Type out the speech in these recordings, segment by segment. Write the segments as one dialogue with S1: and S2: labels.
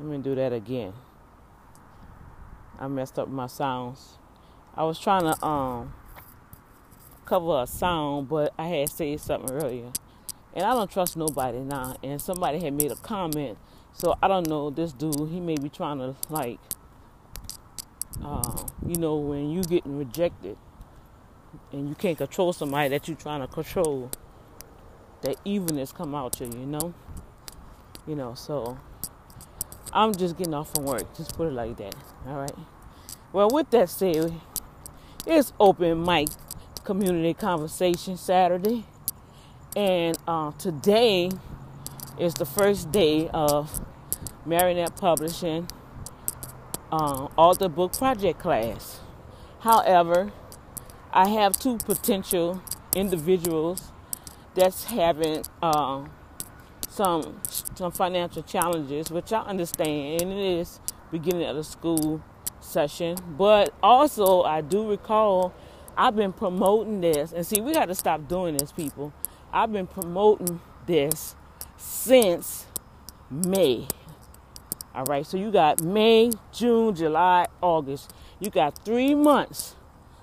S1: Let me do that again. I messed up my sounds. I was trying to um cover a sound, but I had said something earlier. And I don't trust nobody now. And somebody had made a comment. So I don't know this dude. He may be trying to like, uh, you know, when you getting rejected and you can't control somebody that you're trying to control, that evilness come out to you. You know, you know. So I'm just getting off from work. Just put it like that. All right. Well, with that said, it's open mic community conversation Saturday, and uh, today is the first day of Marionette Publishing uh, author book project class. However, I have two potential individuals that's having uh, some some financial challenges, which I understand, and it is beginning of the school session. But also, I do recall I've been promoting this, and see, we got to stop doing this, people. I've been promoting this since May. All right, so you got May, June, July, August. You got three months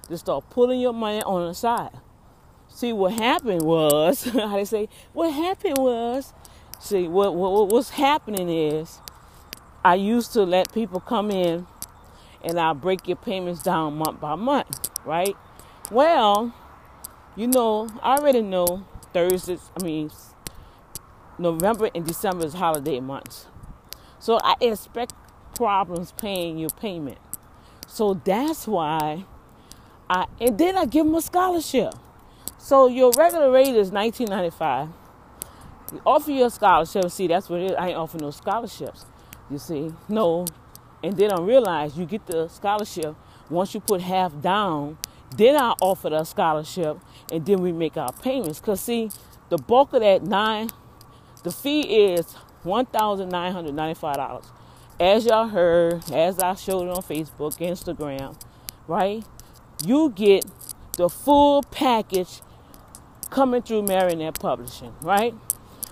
S1: to start pulling your money on the side. See, what happened was, how they say, what happened was, see, what, what what's happening is, I used to let people come in, and I'll break your payments down month by month, right? Well, you know, I already know Thursdays. I mean, November and December is holiday months. So I expect problems paying your payment. So that's why I and then I give them a scholarship. So your regular rate is nineteen ninety five. You offer you a scholarship. See, that's what it is. I ain't offer no scholarships. You see, no. And then I realize you get the scholarship once you put half down. Then I offer the scholarship, and then we make our payments. Cause see, the bulk of that nine, the fee is $1,995. As y'all heard, as I showed on Facebook, Instagram, right? You get the full package coming through Marionette Publishing, right?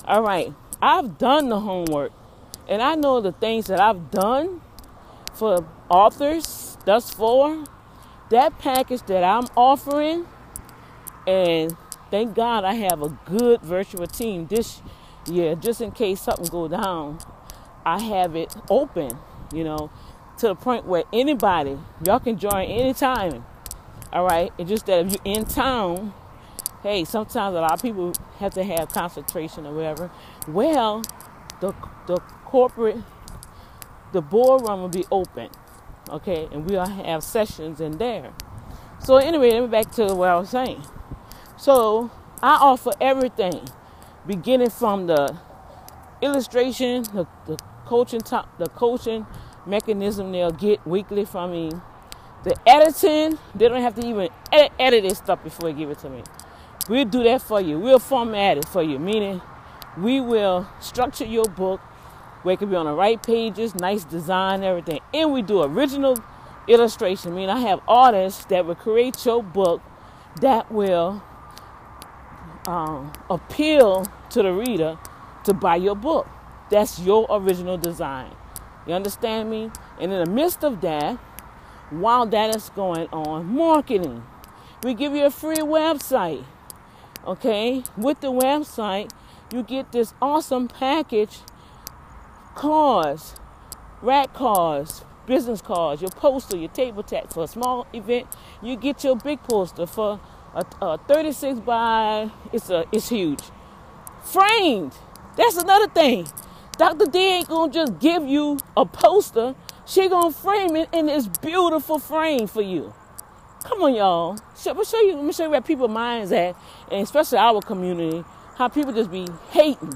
S1: All right. I've done the homework and I know the things that I've done for authors thus far. That package that I'm offering, and thank God I have a good virtual team this yeah, just in case something go down, I have it open, you know, to the point where anybody, y'all can join anytime. All right. It's just that if you're in town, hey, sometimes a lot of people have to have concentration or whatever. Well, the the corporate the boardroom will be open. Okay, and we'll have sessions in there. So anyway, let me back to what I was saying. So I offer everything beginning from the illustration, the, the coaching top, the coaching mechanism they'll get weekly from me. The editing, they don't have to even edit, edit this stuff before they give it to me. We'll do that for you. We'll format it for you, meaning we will structure your book where it can be on the right pages, nice design, everything. And we do original illustration, meaning I have artists that will create your book that will um, appeal to the reader to buy your book. That's your original design. You understand me? And in the midst of that, while that is going on, marketing. We give you a free website. Okay? With the website, you get this awesome package cards, rack cards, business cards, your poster, your table tag for a small event. You get your big poster for a, a 36 by it's a it's huge. Framed. That's another thing. Dr. D ain't gonna just give you a poster. She gonna frame it in this beautiful frame for you. Come on, y'all. Me show you. Let me show you where people's minds at, and especially our community, how people just be hating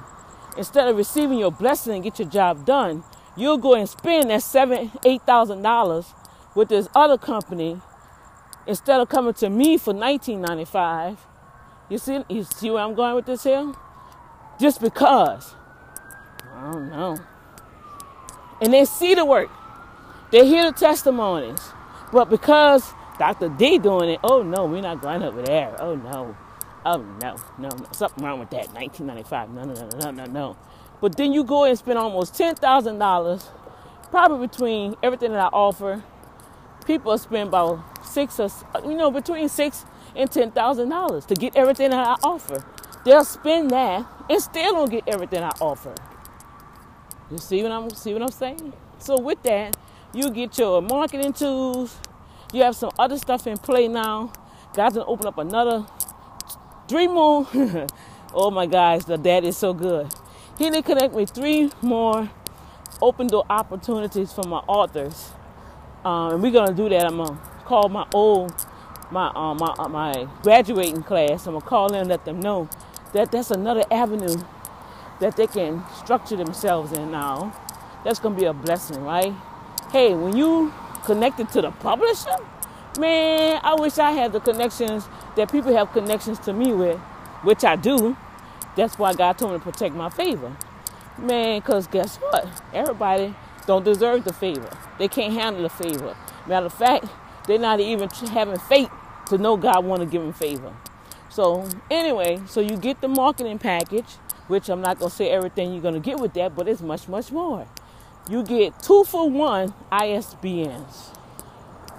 S1: instead of receiving your blessing and get your job done. You'll go and spend that seven, eight thousand dollars with this other company instead of coming to me for 19.95 you see you see where i'm going with this here just because i don't know and they see the work they hear the testimonies but because dr d doing it oh no we're not going over there oh no oh no no, no. something wrong with that 1995 no no no no no no but then you go and spend almost $10000 probably between everything that I offer, people spend about six or you know between six and ten thousand dollars to get everything that I offer. They'll spend that and still don't get everything I offer. You see what I'm see what I'm saying? So with that, you get your marketing tools. You have some other stuff in play now. God's gonna open up another three more. oh my gosh, the dad is so good. He did connect me three more open door opportunities for my authors. Um, and we're gonna do that. I'm gonna call my old my uh, my uh, my graduating class. I'm gonna call them and let them know that that's another avenue that they can structure themselves in now. That's gonna be a blessing, right? Hey, when you connected to the publisher, man, I wish I had the connections that people have connections to me with, which I do. That's why God told me to protect my favor. Man, because guess what? Everybody don't deserve the favor. They can't handle the favor. Matter of fact, they're not even having faith to know God want to give them favor. So anyway, so you get the marketing package, which I'm not gonna say everything you're gonna get with that, but it's much, much more. You get two for one ISBNs.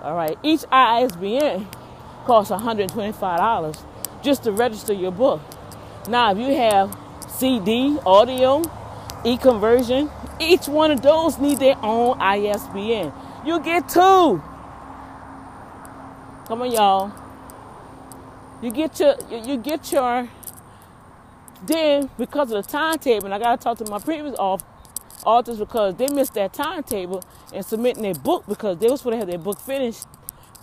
S1: All right, each ISBN costs $125 just to register your book. Now, if you have CD, audio, e-conversion, each one of those need their own ISBN. You get two. Come on, y'all. You get your you get your then because of the timetable, and I gotta talk to my previous authors because they missed that timetable and submitting their book because they were supposed to have their book finished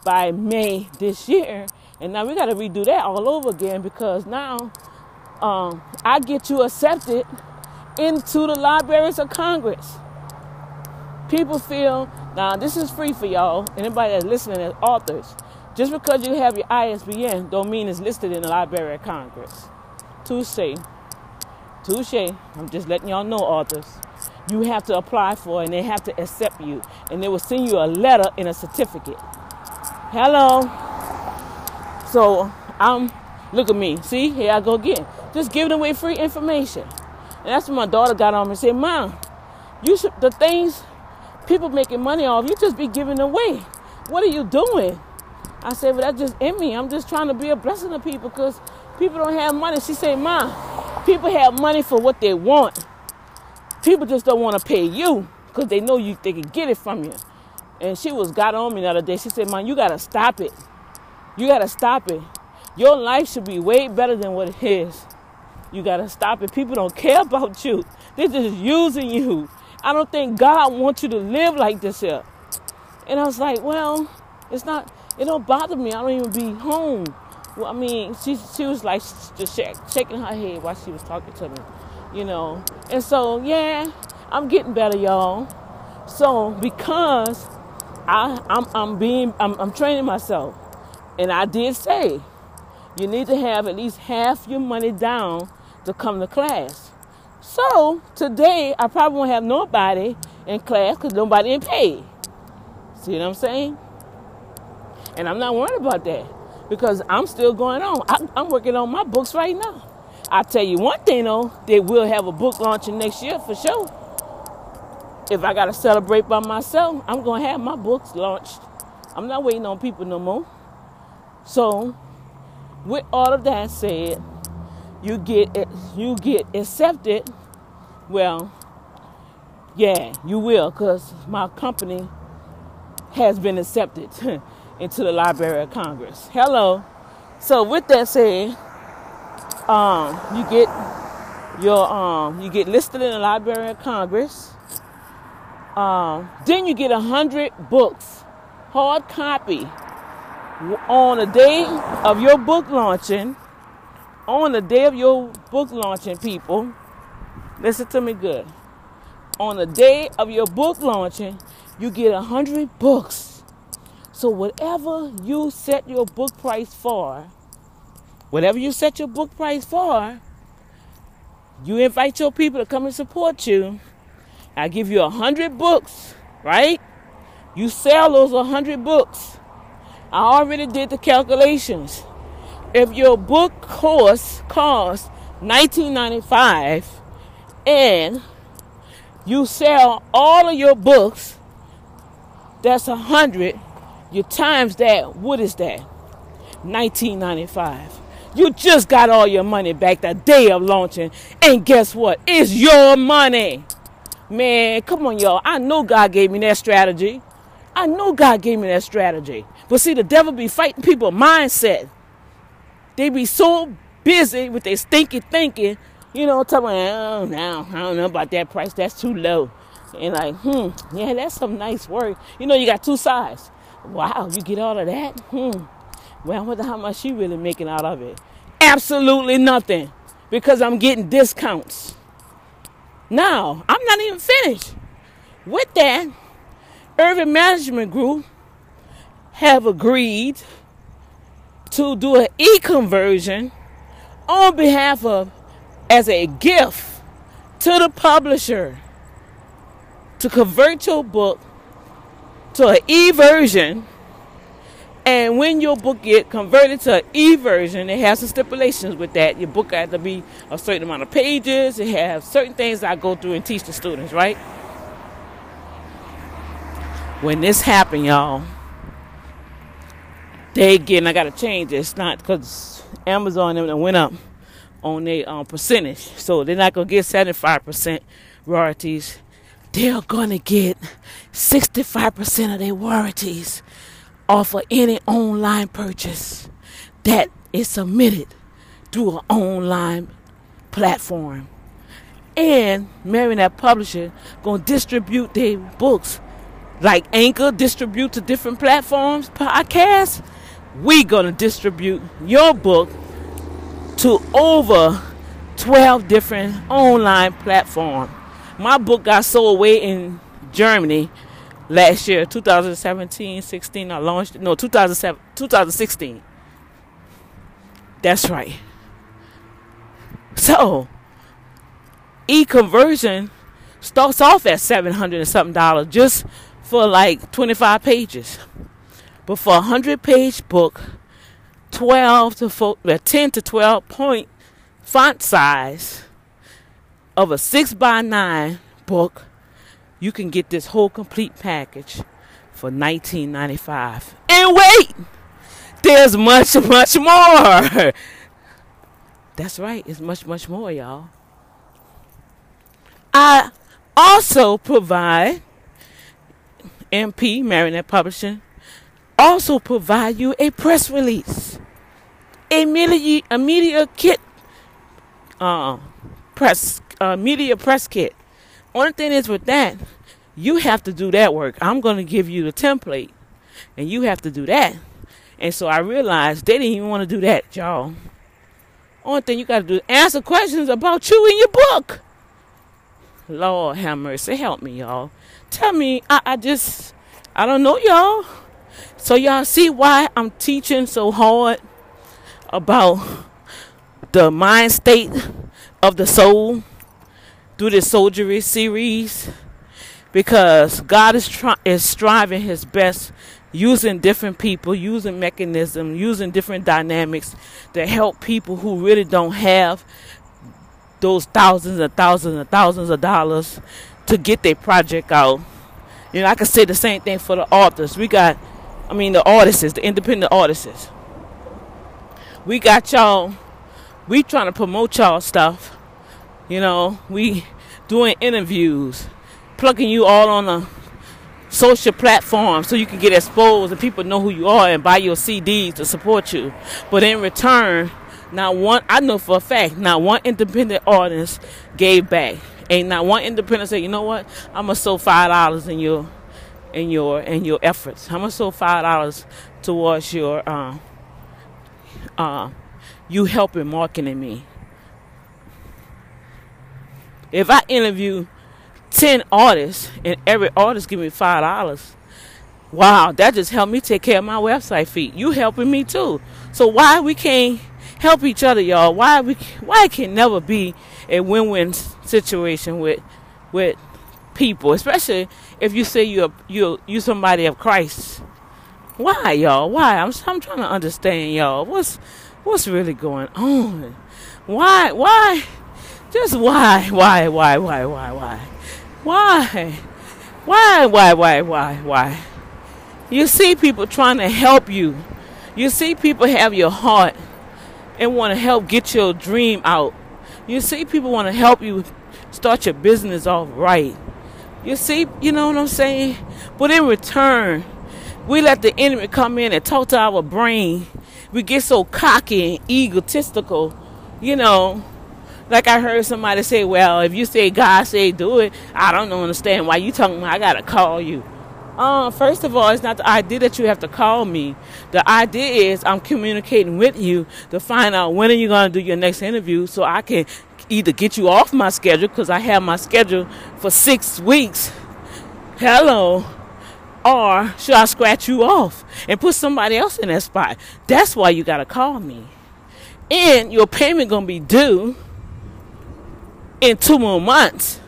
S1: by May this year, and now we gotta redo that all over again because now um, I get you accepted into the libraries of Congress. People feel now this is free for y'all. Anybody that's listening as authors just because you have your ISBN don't mean it's listed in the Library of Congress. Touche. Touche. I'm just letting y'all know, authors. You have to apply for and they have to accept you. And they will send you a letter and a certificate. Hello. So I'm look at me. See, here I go again. Just giving away free information. And that's when my daughter got on me and said, Mom, you should the things people making money off, you just be giving away. What are you doing? I said, well, that's just in me. I'm just trying to be a blessing to people because people don't have money. She said, Mom, people have money for what they want. People just don't want to pay you because they know you they can get it from you. And she was got on me the other day. She said, "Man, you gotta stop it. You gotta stop it. Your life should be way better than what it is. You gotta stop it. People don't care about you. They're just using you. I don't think God wants you to live like this here. And I was like, well, it's not it don't bother me. I don't even be home. Well, I mean, she she was like just shaking her head while she was talking to me, you know. And so yeah, I'm getting better, y'all. So because I I'm I'm being I'm, I'm training myself, and I did say you need to have at least half your money down to come to class. So today I probably won't have nobody in class because nobody didn't pay. See what I'm saying? And I'm not worried about that because I'm still going on. I, am working on my books right now. I tell you one thing though, they will have a book launching next year for sure. If I got to celebrate by myself, I'm to have my books launched. I'm not waiting on people no more. So, with all of that said, you get you get accepted. Well, yeah, you will, cause my company has been accepted. into the Library of Congress. Hello. So with that said, um, you get your um, you get listed in the Library of Congress. Um, then you get a hundred books, hard copy, on the day of your book launching. On the day of your book launching, people, listen to me good. On the day of your book launching, you get a hundred books so, whatever you set your book price for, whatever you set your book price for, you invite your people to come and support you. I give you a hundred books, right? You sell those a hundred books. I already did the calculations. If your book course costs $19.95 and you sell all of your books That's a hundred. You times that. What is that? 1995. You just got all your money back the day of launching. And guess what? It's your money. Man, come on, y'all. I know God gave me that strategy. I know God gave me that strategy. But see, the devil be fighting people mindset. They be so busy with their stinky thinking, you know, talking, about, oh, now, I don't know about that price. That's too low. And like, hmm, yeah, that's some nice work. You know, you got two sides. Wow, you get all of that? Hmm. Well, I wonder how much she really making out of it. Absolutely nothing. Because I'm getting discounts. Now, I'm not even finished. With that, Urban Management Group have agreed to do an e-conversion on behalf of as a gift to the publisher to convert your book to an e-version and when your book get converted to an e-version, it has some stipulations with that. Your book has to be a certain amount of pages. It has certain things I go through and teach the students, right? When this happened, y'all, they again, I got to change. It's not because Amazon went up on their um, percentage, so they're not gonna get seventy five percent royalties. They're gonna get sixty five percent of their royalties offer any online purchase that is submitted through an online platform. And Marionette Publisher gonna distribute their books like Anchor distribute to different platforms, podcasts. We gonna distribute your book to over 12 different online platforms. My book got sold away in Germany last year, 2017, 16. I launched no 2007, 2016. That's right. So, e-conversion starts off at 700 and something dollars just for like 25 pages. But for a 100 page book, 12 to 4, 10 to 12 point font size of a 6 by 9 book you can get this whole complete package for $19.95. And wait, there's much, much more. That's right, it's much, much more, y'all. I also provide MP Marionette Publishing also provide you a press release, a media, a media kit, uh, press, uh, media press kit only thing is with that, you have to do that work. I'm going to give you the template, and you have to do that. And so I realized they didn't even want to do that, y'all. Only thing you got to do is answer questions about you in your book. Lord have mercy, help me, y'all. Tell me, I, I just, I don't know, y'all. So y'all see why I'm teaching so hard about the mind state of the soul through this soldiery series because God is try- is striving his best using different people, using mechanisms, using different dynamics to help people who really don't have those thousands and thousands and thousands of dollars to get their project out. You know, I could say the same thing for the authors. We got, I mean, the artists, the independent artists. We got y'all, we trying to promote y'all stuff you know, we doing interviews, plugging you all on a social platform so you can get exposed and people know who you are and buy your CDs to support you. But in return, not one I know for a fact, not one independent artist gave back. Ain't not one independent said, you know what, I'm gonna sow five dollars in your in your in your efforts. I'm gonna sow five dollars towards your uh, uh, you helping marketing me. If I interview 10 artists and every artist give me $5, wow, that just helped me take care of my website fee. You helping me too. So why we can't help each other, y'all? Why we why it can never be a win-win situation with with people, especially if you say you're you you somebody of Christ. Why, y'all? Why? I'm I'm trying to understand, y'all. What's what's really going on? Why why just why, why, why, why, why, why? Why? Why, why, why, why, why? You see people trying to help you. You see people have your heart and want to help get your dream out. You see people want to help you start your business off right. You see, you know what I'm saying? But in return, we let the enemy come in and talk to our brain. We get so cocky and egotistical, you know. Like I heard somebody say, "Well, if you say God say do it, I don't understand why you talking. I gotta call you." Uh, first of all, it's not the idea that you have to call me. The idea is I'm communicating with you to find out when are you going to do your next interview so I can either get you off my schedule because I have my schedule for six weeks. Hello. Or should I scratch you off and put somebody else in that spot? That's why you got to call me. And your payment going to be due in two more months.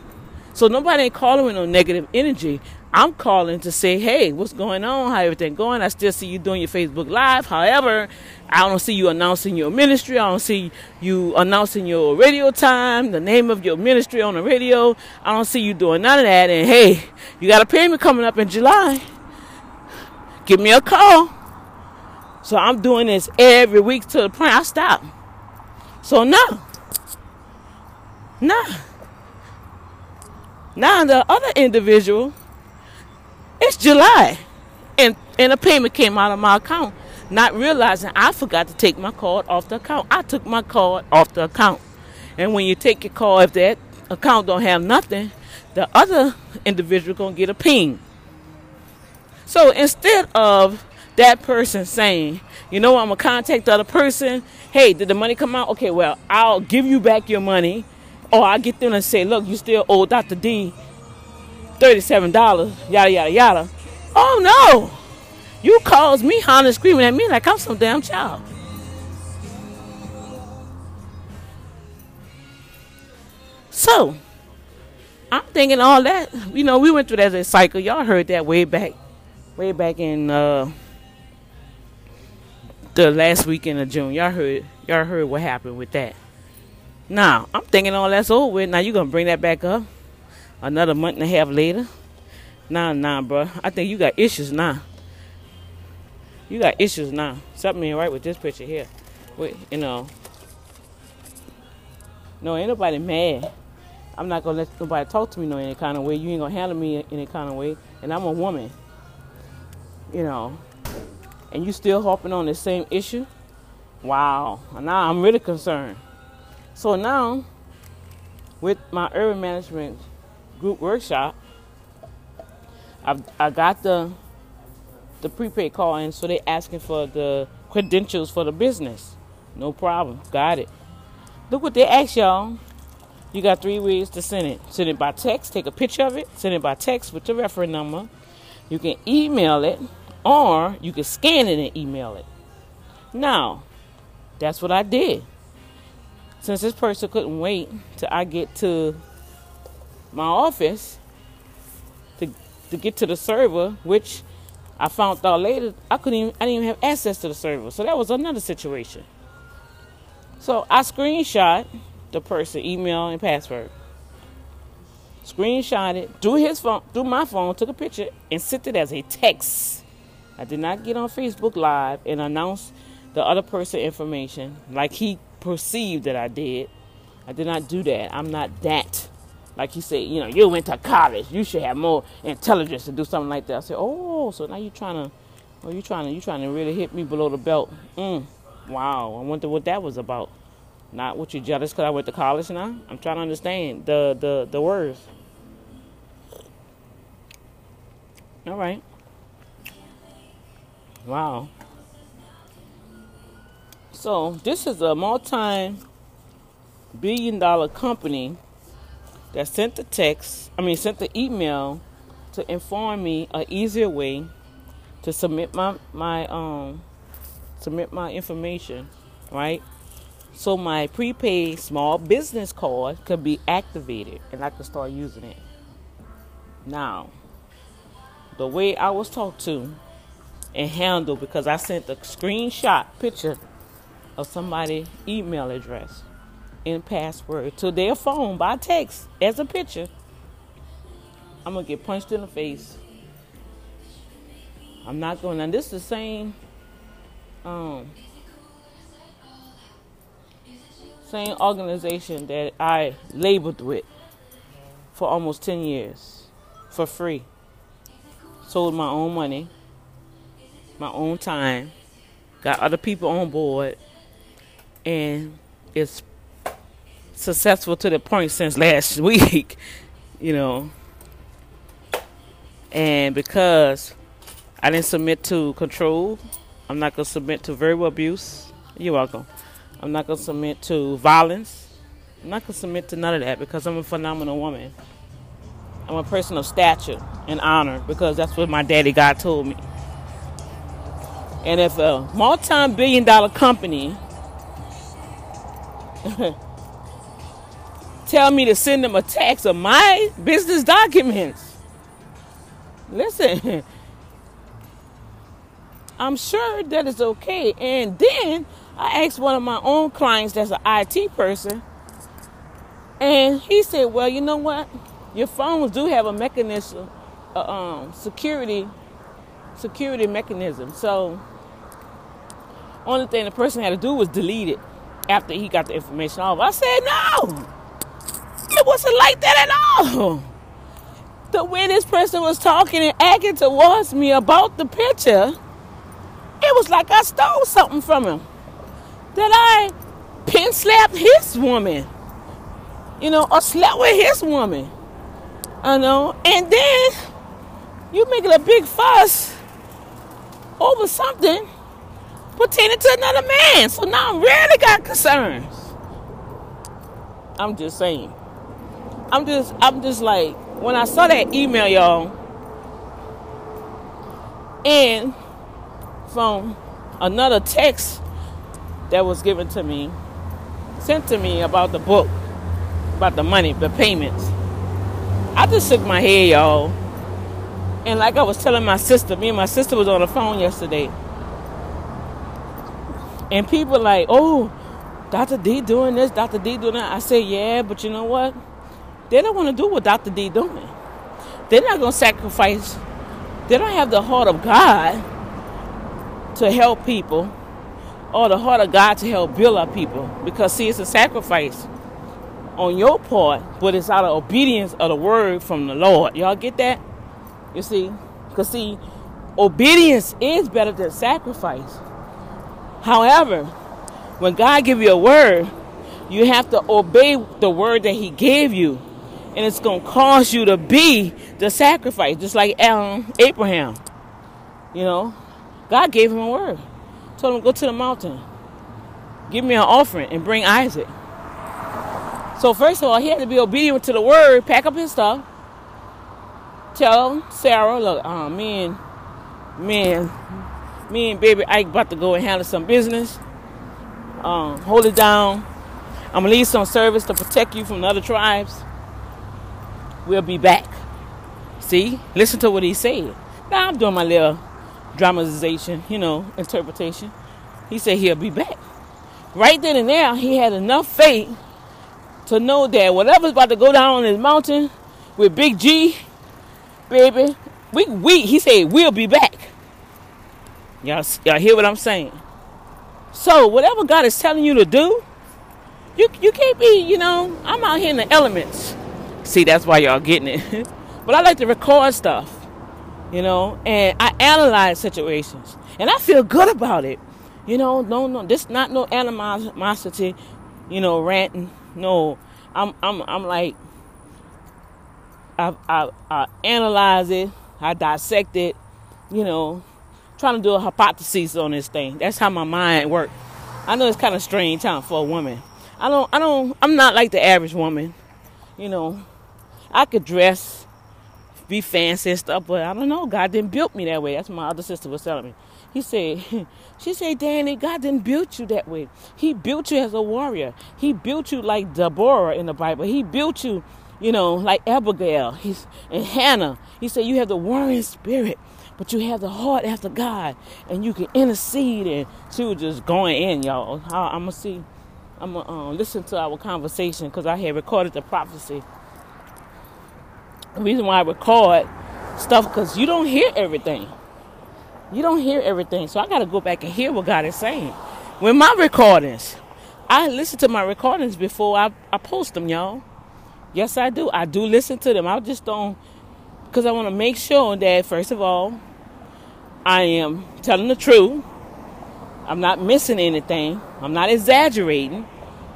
S1: So nobody ain't calling with no negative energy. I'm calling to say, hey, what's going on? How everything going? I still see you doing your Facebook Live. However, I don't see you announcing your ministry. I don't see you announcing your radio time, the name of your ministry on the radio. I don't see you doing none of that. And hey, you got a payment coming up in July. Give me a call. So I'm doing this every week to the point I stop. So now, now, now the other individual it's July. And and a payment came out of my account. Not realizing I forgot to take my card off the account. I took my card off the account. And when you take your card, if that account don't have nothing, the other individual gonna get a ping. So instead of that person saying, you know, I'm gonna contact the other person. Hey, did the money come out? Okay, well, I'll give you back your money, or I'll get them and say, look, you still owe Dr. D $37, yada, yada, yada. Oh no! You caused me hollering, screaming at me like I'm some damn child. So, I'm thinking all that. You know, we went through that as a cycle. Y'all heard that way back, way back in uh, the last weekend of June. Y'all heard, y'all heard what happened with that. Now, I'm thinking all that's over with. Now you're gonna bring that back up? another month and a half later. Nah, nah, bro. I think you got issues now. You got issues now. Something ain't right with this picture here. Wait, you know. No, ain't nobody mad. I'm not gonna let nobody talk to me no any kind of way. You ain't gonna handle me any kind of way. And I'm a woman. You know. And you still harping on the same issue? Wow. Now I'm really concerned. So now, with my urban management group workshop, I I got the the prepaid call in, so they're asking for the credentials for the business. No problem, got it. Look what they ask y'all. You got three ways to send it. Send it by text, take a picture of it, send it by text with the reference number. You can email it, or you can scan it and email it. Now, that's what I did. Since this person couldn't wait till I get to my office to to get to the server, which I found out later I couldn't even I didn't even have access to the server. So that was another situation. So I screenshot the person email and password. Screenshot it through his phone, through my phone, took a picture and sent it as a text. I did not get on Facebook Live and announce the other person information like he perceived that I did. I did not do that. I'm not that like he said, you know, you went to college. You should have more intelligence to do something like that. I said, oh, so now you're trying to, oh, you trying to, you trying to really hit me below the belt. Mm, wow, I wonder what that was about. Not what you jealous because I went to college now. I'm trying to understand the the the words. All right. Wow. So this is a multi-billion dollar company that sent the text, I mean, sent the email to inform me an easier way to submit my my um submit my information, right? So my prepaid small business card could be activated and I could start using it. Now, the way I was talked to and handled because I sent a screenshot picture of somebody's email address and password to their phone by text as a picture, I'm gonna get punched in the face. I'm not going. And this is the same, um, same organization that I labored with for almost ten years, for free. Sold my own money, my own time, got other people on board, and it's successful to the point since last week, you know. And because I didn't submit to control. I'm not going to submit to verbal abuse. You're welcome. I'm not going to submit to violence. I'm not going to submit to none of that because I'm a phenomenal woman. I'm a person of stature and honor because that's what my daddy God told me. And if a multi billion dollar company tell me to send them a tax of my business documents, listen, I'm sure that is okay. And then I asked one of my own clients that's an IT person, and he said, Well, you know what? Your phones do have a mechanism, uh, um, security, security mechanism. So, only thing the person had to do was delete it after he got the information off. I said, No, it wasn't like that at all. The way this person was talking and acting towards me about the picture it was like I stole something from him. That I pin slapped his woman. You know, or slept with his woman. I know. And then you making a big fuss over something pertaining to another man. So now I really got concerns. I'm just saying. I'm just I'm just like when I saw that email, y'all, and from another text that was given to me, sent to me about the book, about the money, the payments. I just shook my head, y'all. And like I was telling my sister, me and my sister was on the phone yesterday. And people like, oh, Dr. D doing this, Dr. D doing that. I say, yeah, but you know what? They don't want to do what Dr. D doing. They're not going to sacrifice. They don't have the heart of God to help people or the heart of God to help build up people. Because, see, it's a sacrifice on your part, but it's out of obedience of the word from the Lord. Y'all get that? You see? Because, see, obedience is better than sacrifice. However, when God give you a word, you have to obey the word that He gave you. And it's to cause you to be the sacrifice, just like um, Abraham. You know, God gave him a word. Told him, go to the mountain. Give me an offering and bring Isaac. So first of all, he had to be obedient to the word, pack up his stuff, tell Sarah, look, uh, me and me and me and baby Ike about to go and handle some business. Um, hold it down. I'm gonna leave some service to protect you from the other tribes. We'll be back. See? Listen to what he said. Now I'm doing my little dramatization, you know, interpretation. He said he'll be back. Right then and there, he had enough faith to know that whatever's about to go down on this mountain with Big G, baby, we we he said we'll be back. Y'all y'all hear what I'm saying? So whatever God is telling you to do, you you can't be, you know, I'm out here in the elements. See, that's why y'all getting it. but I like to record stuff you know, and I analyze situations, and I feel good about it. You know, no, no, this not no animosity, you know, ranting. No, I'm, I'm, I'm like, I, I, I analyze it, I dissect it, you know, trying to do a hypothesis on this thing. That's how my mind works. I know it's kind of strange time for a woman. I don't, I don't, I'm not like the average woman. You know, I could dress be fancy and stuff, but I don't know. God didn't build me that way. That's what my other sister was telling me. He said, she said, Danny, God didn't build you that way. He built you as a warrior. He built you like Deborah in the Bible. He built you, you know, like Abigail and Hannah. He said, you have the warring spirit, but you have the heart after God, and you can intercede. And she was just going in, y'all. I'm gonna see. I'm gonna um, listen to our conversation because I had recorded the prophecy the reason why I record stuff because you don't hear everything. You don't hear everything. So I got to go back and hear what God is saying. When my recordings, I listen to my recordings before I, I post them, y'all. Yes, I do. I do listen to them. I just don't, because I want to make sure that, first of all, I am telling the truth. I'm not missing anything. I'm not exaggerating.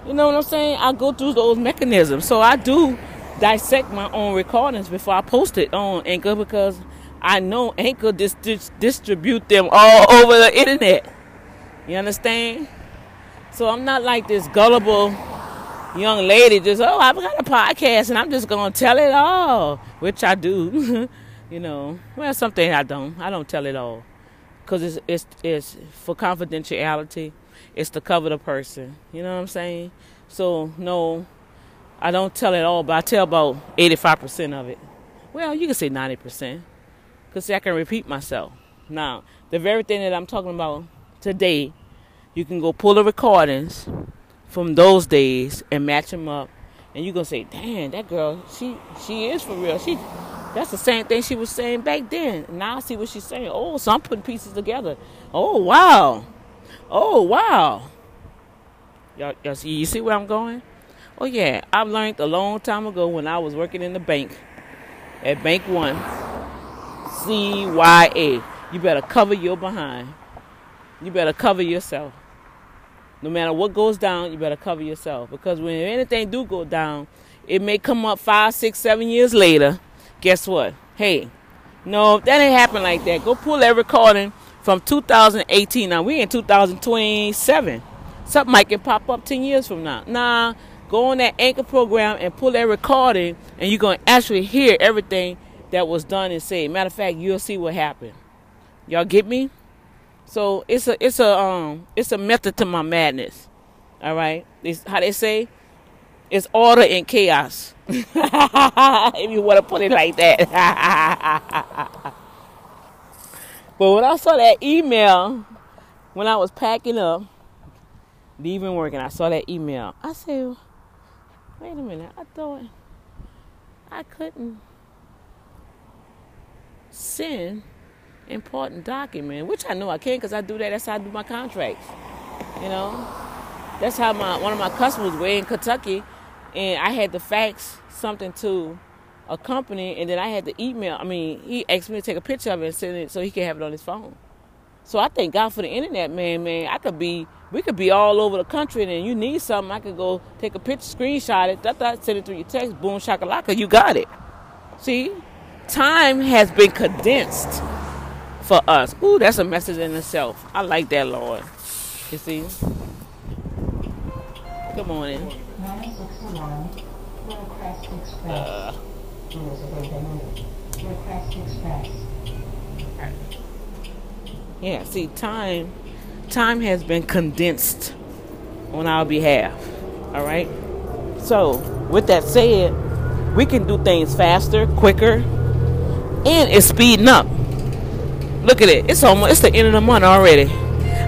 S1: You know what I'm saying? I go through those mechanisms. So I do dissect my own recordings before I post it on Anchor because I know Anchor dis- dis- distribute them all over the internet. You understand? So I'm not like this gullible young lady just, oh, I've got a podcast and I'm just going to tell it all, which I do. you know, well, something I don't. I don't tell it all because it's, it's, it's for confidentiality. It's to cover the person. You know what I'm saying? So, no, I don't tell it all, but I tell about 85% of it. Well, you can say 90%. Because I can repeat myself. Now, the very thing that I'm talking about today, you can go pull the recordings from those days and match them up. And you're going to say, damn, that girl, she she is for real. She That's the same thing she was saying back then. Now I see what she's saying. Oh, so I'm putting pieces together. Oh, wow. Oh, wow. Y'all, y'all see, you see where I'm going? Oh, yeah. I've learned a long time ago when I was working in the bank at Bank One CYA. You better cover your behind. You better cover yourself. No matter what goes down, you better cover yourself. Because when anything do go down, it may come up five, six, seven years later. Guess what? Hey, no, that ain't happen like that. Go pull that recording from 2018. Now we in 2027. Something might can pop up 10 years from now. Nah, go on that anchor program and pull that recording, and you're gonna actually hear everything that was done and said. Matter of fact, you'll see what happened. Y'all get me? So it's a it's a um it's a method to my madness. All right, it's how they say, it's order in chaos. if you want to put it like that. but when I saw that email, when I was packing up, leaving work, and I saw that email, I said, "Wait a minute! I thought I couldn't." send important document, which I know I can because I do that. That's how I do my contracts. You know, that's how my one of my customers were in Kentucky, and I had to fax something to a company, and then I had to email. I mean, he asked me to take a picture of it and send it so he could have it on his phone. So I thank God for the internet, man. Man, I could be, we could be all over the country, and then you need something, I could go take a picture, screenshot it, that, that, send it through your text, boom, shakalaka, you got it. See, time has been condensed for us. Ooh, that's a message in itself. I like that, Lord. You see? Good morning. Uh, yeah, see, time time has been condensed on our behalf. All right? So, with that said, we can do things faster, quicker, and it's speeding up. Look at it. It's almost it's the end of the month already.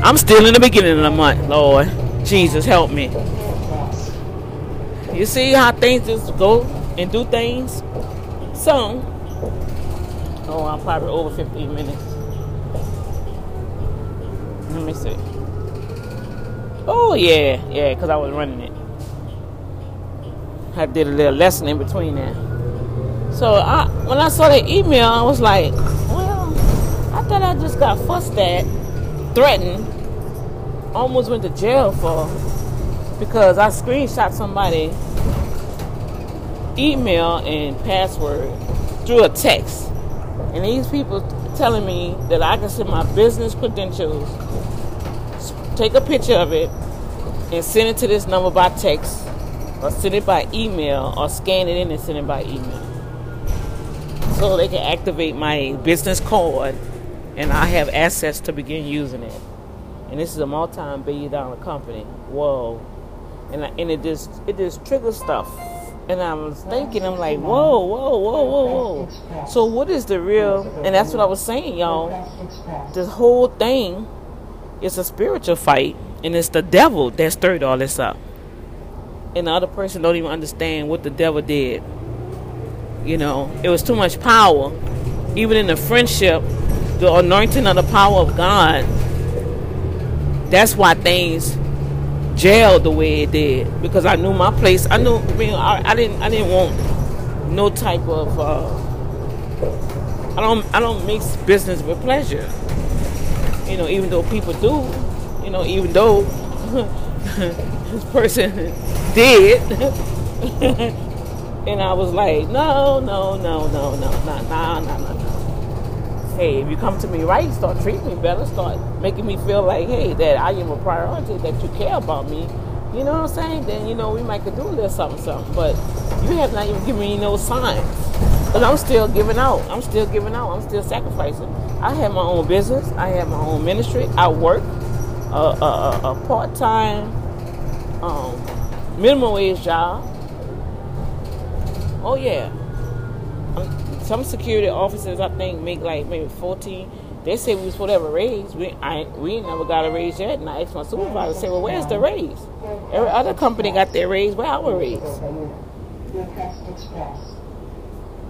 S1: I'm still in the beginning of the month, Lord. Jesus help me. You see how things just go and do things? So Oh, I'm probably over 15 minutes. Let me see. Oh yeah, yeah, because I was running it. I did a little lesson in between that. So I, when I saw the email, I was like, well, I thought I just got fussed at, threatened, almost went to jail for because I screenshot somebody email and password through a text. And these people telling me that I can send my business credentials, take a picture of it, and send it to this number by text, or send it by email, or scan it in and send it by email so they can activate my business card and I have access to begin using it. And this is a multi-billion dollar company. Whoa. And, I, and it just it just triggers stuff. And I was thinking, I'm like, whoa, whoa, whoa, whoa, whoa. So what is the real? And that's what I was saying, y'all. This whole thing is a spiritual fight, and it's the devil that stirred all this up. And the other person don't even understand what the devil did. You know, it was too much power, even in the friendship the anointing of the power of God. That's why things jailed the way it did because I knew my place. I knew. I mean, I, I didn't. I didn't want no type of. Uh, I don't. I don't mix business with pleasure. You know, even though people do. You know, even though this person did. and I was like, no, no, no, no, no, no, no, no, no. Hey, if you come to me right, start treating me better, start making me feel like, hey, that I am a priority, that you care about me. You know what I'm saying? Then you know we might could do a little something, something. But you have not even given me no signs. But I'm still giving out. I'm still giving out. I'm still sacrificing. I have my own business. I have my own ministry. I work uh, uh, uh, a, a, a part time um, minimum wage job. Oh yeah. Some security officers I think make like maybe fourteen. They say we was have a raise. We I we never got a raise yet. And I asked my supervisor, say, well, where's the raise? Every other company got their raise. Where our raise?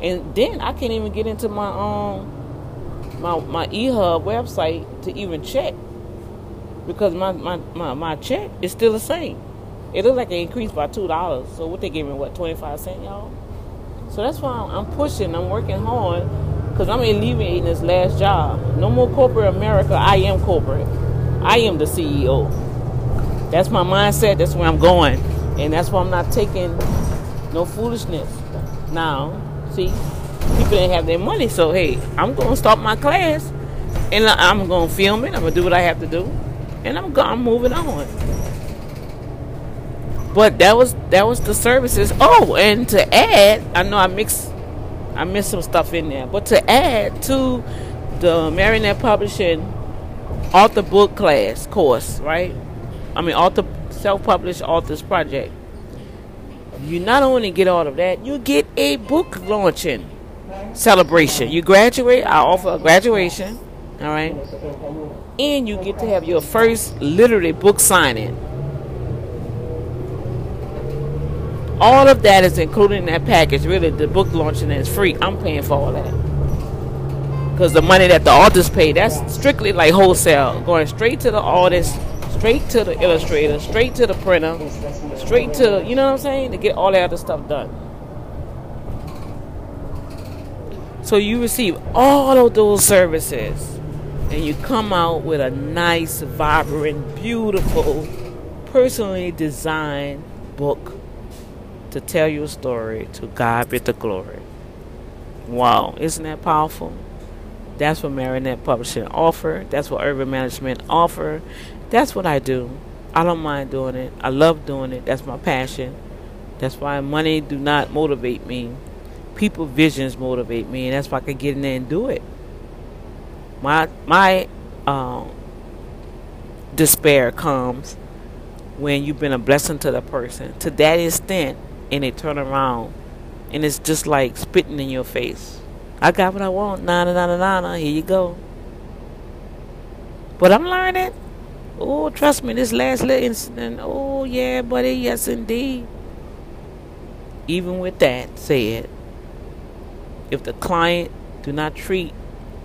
S1: And then I can't even get into my um my my eHub website to even check because my, my, my, my check is still the same. It looks like it increased by two dollars. So what they gave me what twenty five cent, y'all. So that's why I'm, pushing. I'm working hard because I'm alleviating this last job. No more corporate America. I am corporate. I am the CEO. That's my mindset. That's where I'm going, and that's why I'm not taking no foolishness. Now, see, people didn't have their money, so hey, I'm gonna start my class, and I'm gonna film it. I'm gonna do what I have to do, and I'm I'm moving on. But that was that was the services. Oh, and to add, I know I mixed I missed some stuff in there, but to add to the Marionette Publishing author book class course, right? I mean, author self-published authors project. You not only get all of that, you get a book launching celebration. You graduate, I offer a graduation, all right, and you get to have your first literary book signing All of that is included in that package. Really, the book launching is free. I'm paying for all that. Because the money that the authors pay, that's strictly like wholesale. Going straight to the artist, straight to the illustrator, straight to the printer, straight to, you know what I'm saying? To get all that other stuff done. So you receive all of those services and you come out with a nice, vibrant, beautiful, personally designed book to tell your story. To God be the glory. Wow, isn't that powerful? That's what Marionette Publishing offer. That's what Urban Management offer. That's what I do. I don't mind doing it. I love doing it. That's my passion. That's why money do not motivate me. People visions motivate me, and that's why I can get in there and do it. My my um, despair comes when you've been a blessing to the person to that extent and they turn around and it's just like spitting in your face. I got what I want. Nah, nah, nah, nah. Here you go. But I'm learning. Oh, trust me, this last little incident. Oh, yeah, buddy. Yes, indeed. Even with that said, if the client do not treat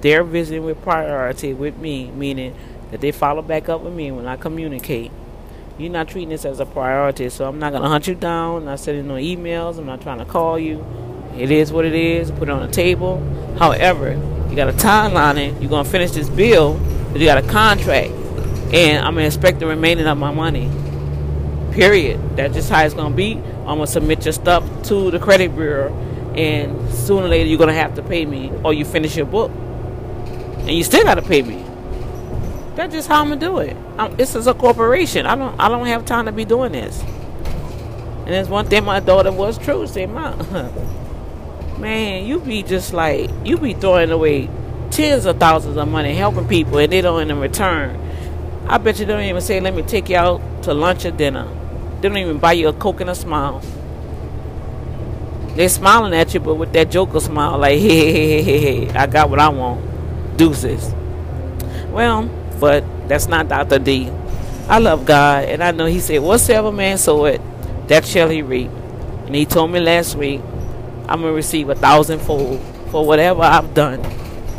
S1: their visit with priority with me, meaning that they follow back up with me when I communicate, you're not treating this as a priority. So I'm not gonna hunt you down. I'm not sending no emails. I'm not trying to call you. It is what it is. Put it on the table. However, you got a timeline it. You're gonna finish this bill. You got a contract, and I'm gonna expect the remaining of my money. Period. That's just how it's gonna be. I'm gonna submit your stuff to the credit bureau, and sooner or later you're gonna have to pay me, or you finish your book, and you still gotta pay me. That's just how I'm gonna do it. I'm, this is a corporation. I don't I don't have time to be doing this. And there's one thing my daughter was true. Say, Mom, man, you be just like you be throwing away tens of thousands of money helping people, and they don't in return. I bet you don't even say, "Let me take you out to lunch or dinner." They don't even buy you a coke and a smile. They're smiling at you, but with that joker smile, like, hey, hey, hey, hey, hey, I got what I want. Deuces. Well, but that's not Dr. D. I love God, and I know He said, Whatsoever man sow it, that shall he reap. And He told me last week, I'm going to receive a thousandfold for whatever I've done.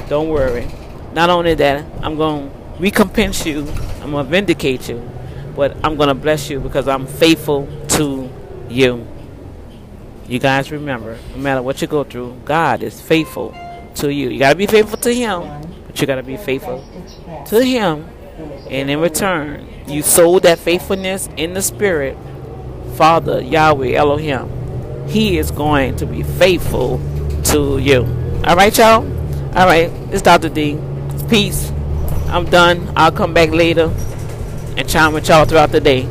S1: Don't worry. Not only that, I'm going to recompense you, I'm going to vindicate you, but I'm going to bless you because I'm faithful to you. You guys remember, no matter what you go through, God is faithful to you. You got to be faithful to Him, but you got to be faithful to Him. And in return, you sold that faithfulness in the Spirit. Father, Yahweh, Elohim, He is going to be faithful to you. All right, y'all? All right, it's Dr. D. Peace. I'm done. I'll come back later and chime with y'all throughout the day.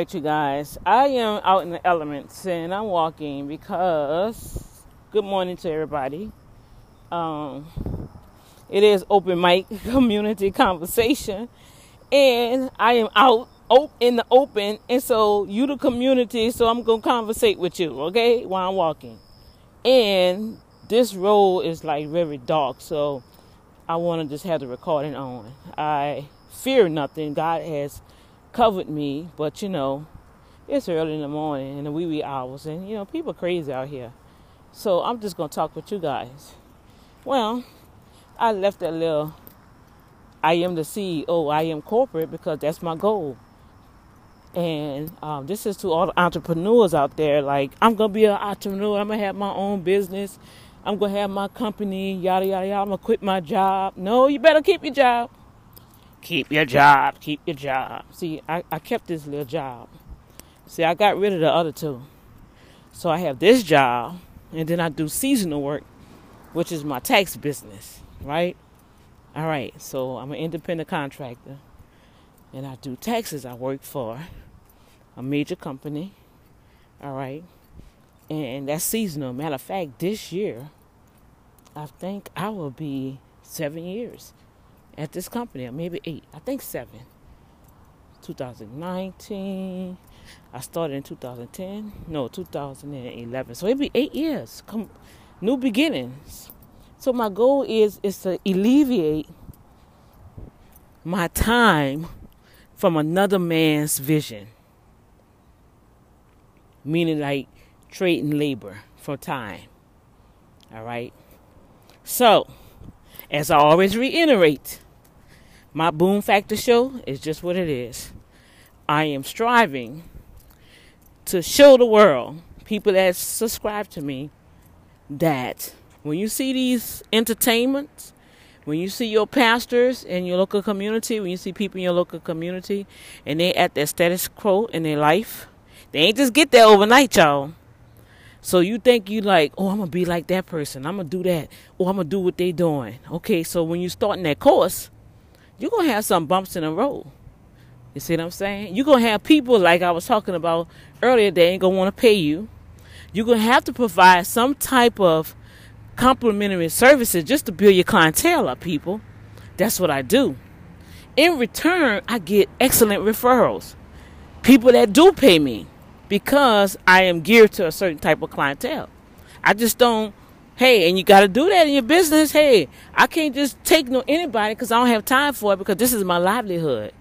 S1: Right, you guys. I am out in the elements and I'm walking because. Good morning to everybody. Um, it is open mic community conversation, and I am out in the open, and so you the community. So I'm gonna conversate with you, okay, while I'm walking. And this road is like very dark, so I want to just have the recording on. I fear nothing. God has covered me, but you know, it's early in the morning in the wee wee hours, and you know, people crazy out here. So I'm just gonna talk with you guys. Well, I left that little I am the CEO, I am corporate because that's my goal. And um, this is to all the entrepreneurs out there. Like, I'm gonna be an entrepreneur. I'm gonna have my own business. I'm gonna have my company. Yada yada yada. I'm gonna quit my job. No, you better keep your job. Keep your job. Keep your job. See, I, I kept this little job. See, I got rid of the other two. So I have this job, and then I do seasonal work, which is my tax business, right? All right, so I'm an independent contractor, and I do taxes. I work for a major company, all right, and that's seasonal. Matter of fact, this year, I think I will be seven years at this company, uh, maybe eight. I think seven. 2019. I started in 2010. No, 2011. So it'll be eight years. Come, new beginnings. So my goal is is to alleviate my time from another man's vision. Meaning like trading labor for time. All right. So, as I always reiterate, my Boom Factor show is just what it is. I am striving to show the world, people that subscribe to me, that when you see these entertainments, when you see your pastors in your local community, when you see people in your local community, and they at their status quo in their life, they ain't just get there overnight, y'all. So you think you like, oh, I'm gonna be like that person. I'm gonna do that. Oh, I'm gonna do what they're doing. Okay, so when you're starting that course, you're gonna have some bumps in the road. You see what I'm saying? You're gonna have people like I was talking about earlier, they ain't gonna wanna pay you. You're gonna have to provide some type of complimentary services just to build your clientele up, people. That's what I do. In return, I get excellent referrals. People that do pay me because I am geared to a certain type of clientele. I just don't Hey, and you got to do that in your business. Hey, I can't just take no anybody because I don't have time for it because this is my livelihood.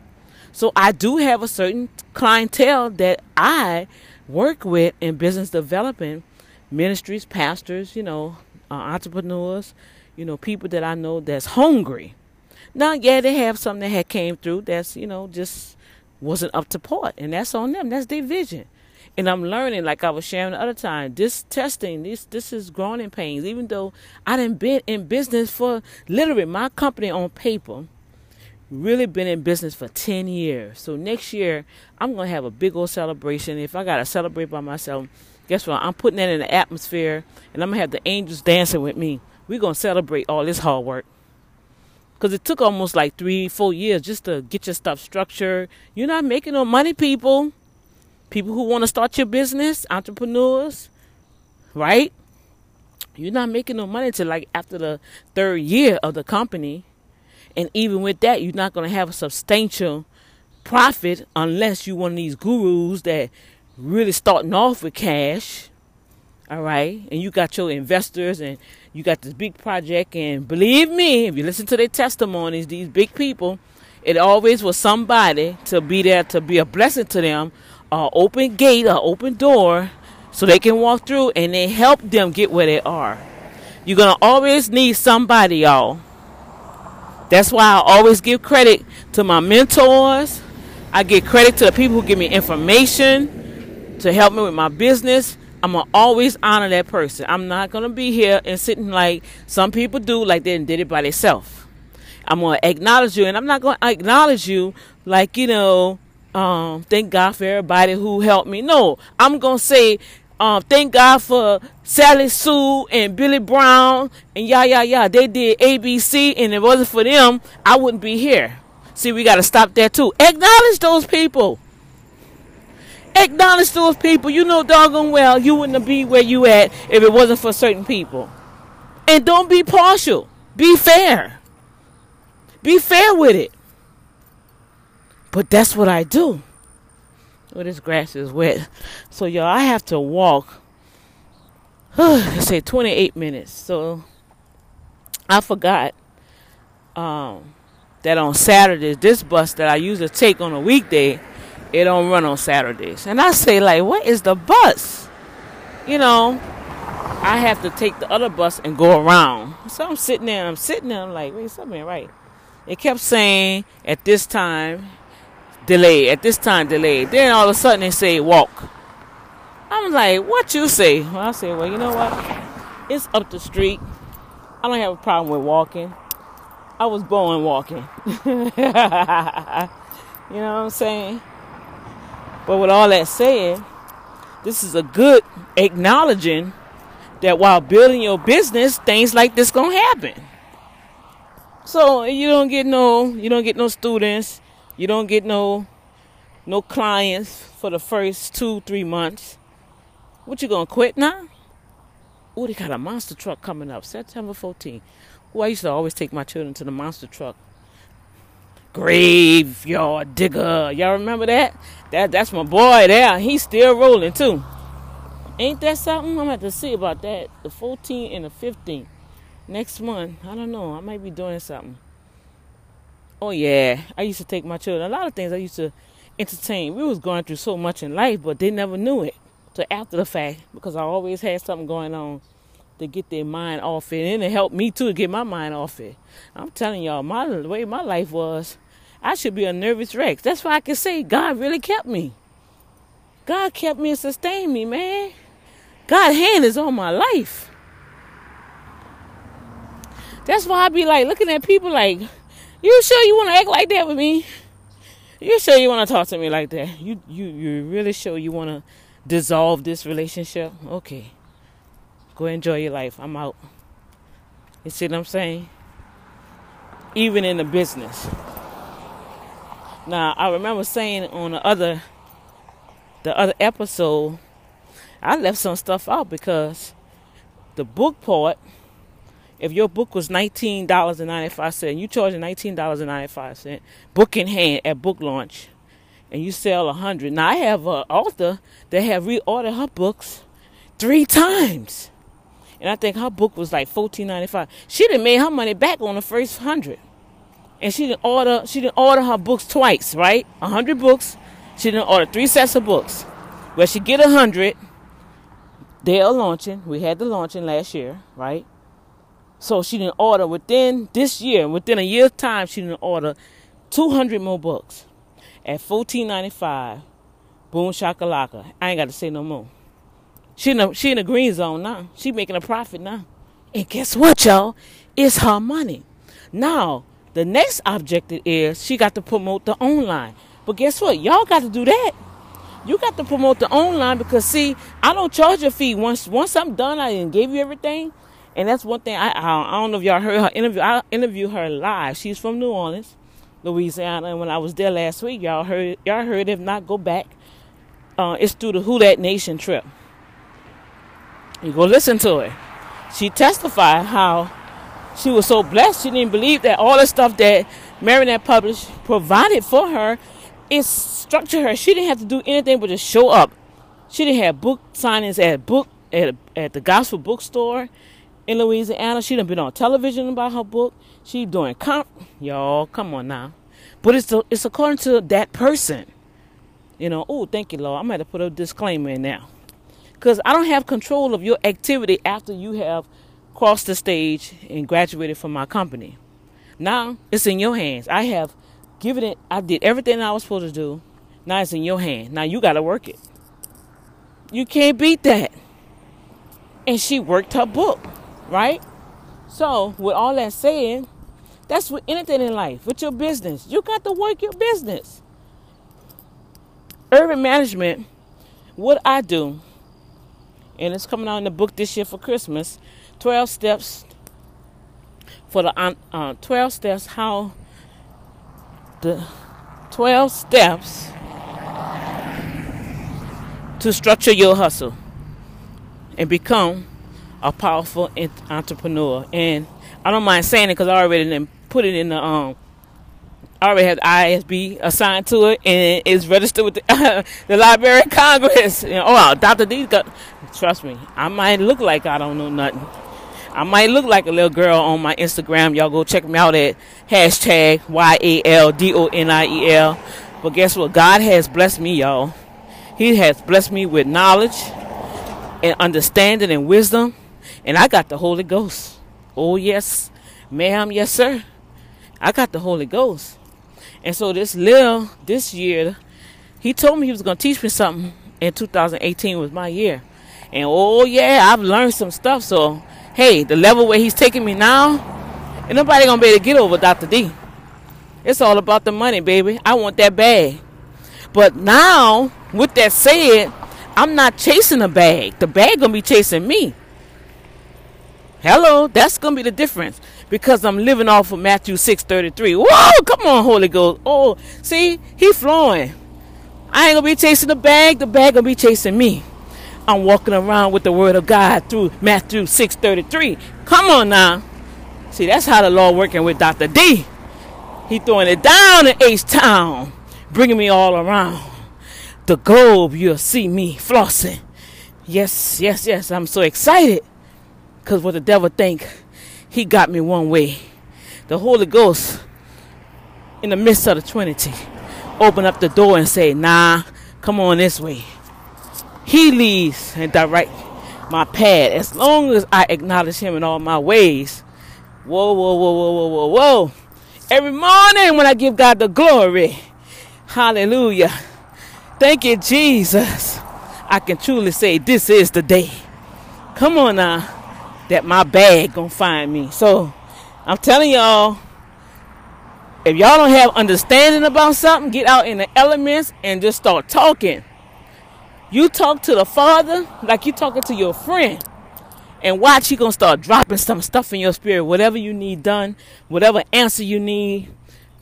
S1: So I do have a certain clientele that I work with in business development, ministries, pastors, you know, uh, entrepreneurs, you know, people that I know that's hungry. Now, yeah, they have something that had came through that's you know just wasn't up to part, and that's on them. That's their vision and I'm learning, like I was sharing the other time, this testing, this this is growing pains. Even though I didn't been in business for literally my company on paper, really been in business for ten years. So next year I'm gonna have a big old celebration. If I gotta celebrate by myself, guess what? I'm putting that in the atmosphere, and I'm gonna have the angels dancing with me. We're gonna celebrate all this hard work. Cause it took almost like three, four years just to get your stuff structured. You're not making no money, people people who want to start your business, entrepreneurs, right? You're not making no money until like after the third year of the company. And even with that, you're not going to have a substantial profit unless you're one of these gurus that really starting off with cash. All right. And you got your investors and you got this big project. And believe me, if you listen to their testimonies, these big people, it always was somebody to be there to be a blessing to them, an open gate, an open door, so they can walk through and they help them get where they are. You're gonna always need somebody, y'all. That's why I always give credit to my mentors. I give credit to the people who give me information to help me with my business. I'm gonna always honor that person. I'm not gonna be here and sitting like some people do, like they did it by themselves. I'm gonna acknowledge you, and I'm not gonna acknowledge you like you know. Um, thank God for everybody who helped me. No, I'm gonna say um, thank God for Sally Sue and Billy Brown and yeah, yeah, yeah. They did ABC, and if it wasn't for them, I wouldn't be here. See, we got to stop there too. Acknowledge those people. Acknowledge those people. You know doggone well you wouldn't be where you at if it wasn't for certain people. And don't be partial. Be fair. Be fair with it. But that's what I do. Well, this grass is wet. So, y'all, I have to walk, let's say 28 minutes. So, I forgot um, that on Saturdays, this bus that I usually take on a weekday, it don't run on Saturdays. And I say, like, what is the bus? You know, I have to take the other bus and go around. So I'm sitting there, I'm sitting there, I'm like, wait, something right. It kept saying at this time, delay. At this time, delay. Then all of a sudden they say walk. I'm like, what you say? Well, I say, well, you know what? It's up the street. I don't have a problem with walking. I was born walking. you know what I'm saying? But with all that said, this is a good acknowledging that while building your business, things like this gonna happen. So you don't get no, you don't get no students, you don't get no no clients for the first two, three months. What you gonna quit now? Oh, they got a monster truck coming up September 14th. Oh, I used to always take my children to the monster truck. Graveyard digger. Y'all remember that? That that's my boy there. He's still rolling too. Ain't that something? I'm have to see about that. The 14th and the 15th. Next month. I don't know. I might be doing something. Oh yeah, I used to take my children. A lot of things I used to entertain. We was going through so much in life, but they never knew it. So after the fact, because I always had something going on to get their mind off it, and it helped me too to get my mind off it. I'm telling y'all, my the way my life was, I should be a nervous wreck. That's why I can say God really kept me. God kept me and sustained me, man. God's hand is on my life. That's why I be like looking at people like you sure you want to act like that with me? You sure you want to talk to me like that? You you you really sure you want to dissolve this relationship? Okay. Go enjoy your life. I'm out. You see what I'm saying? Even in the business. Now, I remember saying on the other the other episode, I left some stuff out because the book part if your book was nineteen dollars and ninety five cent, you charge nineteen dollars and ninety five cent, book in hand at book launch, and you sell a hundred. Now I have an author that have reordered her books three times, and I think her book was like fourteen ninety five. She didn't made her money back on the first hundred, and she didn't order. She didn't order her books twice, right? A hundred books. She didn't order three sets of books. Where she get a hundred. They are launching. We had the launching last year, right? So she didn't order within this year, within a year's time, she didn't order 200 more books at 14.95. Boom shakalaka. I ain't got to say no more. She in a, she in a green zone now. She making a profit now. And guess what, y'all? It's her money. Now, the next objective is she got to promote the online. But guess what? Y'all got to do that. You got to promote the online because see, I don't charge a fee. Once once I'm done, I didn't give you everything. And that's one thing I, I, don't know if y'all heard her interview. I interviewed her live. She's from New Orleans, Louisiana. And when I was there last week, y'all heard y'all heard if not go back. Uh, it's through the Who Dat Nation trip. You go listen to it. She testified how she was so blessed she didn't believe that all the stuff that Marinette published provided for her is structured her. She didn't have to do anything but just show up. She didn't have book signings at book at, at the gospel bookstore in Louisiana. She done been on television about her book. She doing comp. Y'all, come on now. But it's the, it's according to that person. You know, oh, thank you, Lord. I'm going to put a disclaimer in now. Because I don't have control of your activity after you have crossed the stage and graduated from my company. Now it's in your hands. I have given it, I did everything I was supposed to do. Now it's in your hand. Now you got to work it. You can't beat that. And she worked her book, right? So, with all that said, that's with anything in life, with your business. You got to work your business. Urban management, what I do, and it's coming out in the book this year for Christmas 12 steps for the uh, 12 steps how the 12 steps to structure your hustle and become a powerful entrepreneur. And I don't mind saying it because I already put it in the um. I already have ISB assigned to it, and it's registered with the, the Library of Congress. Know, oh, Dr. D. Trust me, I might look like I don't know nothing. I might look like a little girl on my Instagram. Y'all go check me out at hashtag Y A L D O N I E L. But guess what? God has blessed me, y'all. He has blessed me with knowledge and understanding and wisdom. And I got the Holy Ghost. Oh, yes, ma'am, yes, sir. I got the Holy Ghost. And so this Lil, this year, he told me he was going to teach me something. And 2018 was my year. And oh, yeah, I've learned some stuff. So, hey, the level where he's taking me now, ain't nobody going to be able to get over Dr. D. It's all about the money, baby. I want that bag. But now, with that said, I'm not chasing a bag. The bag gonna be chasing me. Hello, that's gonna be the difference because I'm living off of Matthew 6:33. Whoa, come on, Holy Ghost. Oh, see, he flowing. I ain't gonna be chasing the bag. The bag gonna be chasing me. I'm walking around with the Word of God through Matthew 6:33. Come on now. See, that's how the Lord working with Dr. D. He throwing it down in H Town, bringing me all around the globe, you'll see me flossing. Yes, yes, yes. I'm so excited. Because what the devil think, he got me one way. The Holy Ghost, in the midst of the Trinity, open up the door and say, nah, come on this way. He leads and direct my path as long as I acknowledge him in all my ways. Whoa, whoa, whoa, whoa, whoa, whoa, whoa. Every morning when I give God the glory, hallelujah. Thank you, Jesus. I can truly say this is the day. Come on now, that my bag gonna find me. So I'm telling y'all, if y'all don't have understanding about something, get out in the elements and just start talking. You talk to the Father like you talking to your friend. And watch, he gonna start dropping some stuff in your spirit. Whatever you need done, whatever answer you need,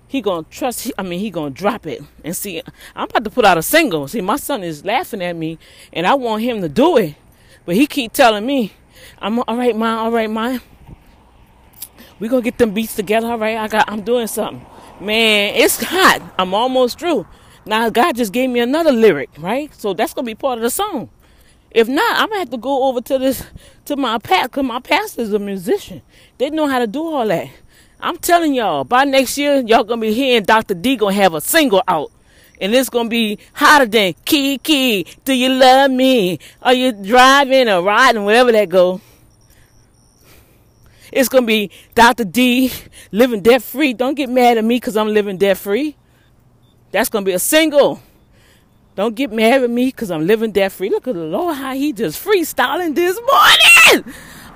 S1: he gonna trust i mean he gonna drop it and see i'm about to put out a single see my son is laughing at me and i want him to do it but he keep telling me i'm all right mom all right mom we gonna get them beats together all right? I got i'm doing something. Man it's hot. I'm almost through. Now god just gave me another lyric right? So that's gonna be part of the song. If not i'm gonna have to go over to this to my pastor because my pastor's a musician. They know how to do all that. I'm telling y'all, by next year, y'all gonna be hearing Dr. D gonna have a single out. And it's gonna be hotter than Kiki, do you love me? Are you driving or riding, whatever that go? It's gonna be Dr. D living debt free. Don't get mad at me because I'm living debt free. That's gonna be a single. Don't get mad at me because I'm living debt free. Look at the Lord how he just freestyling this morning.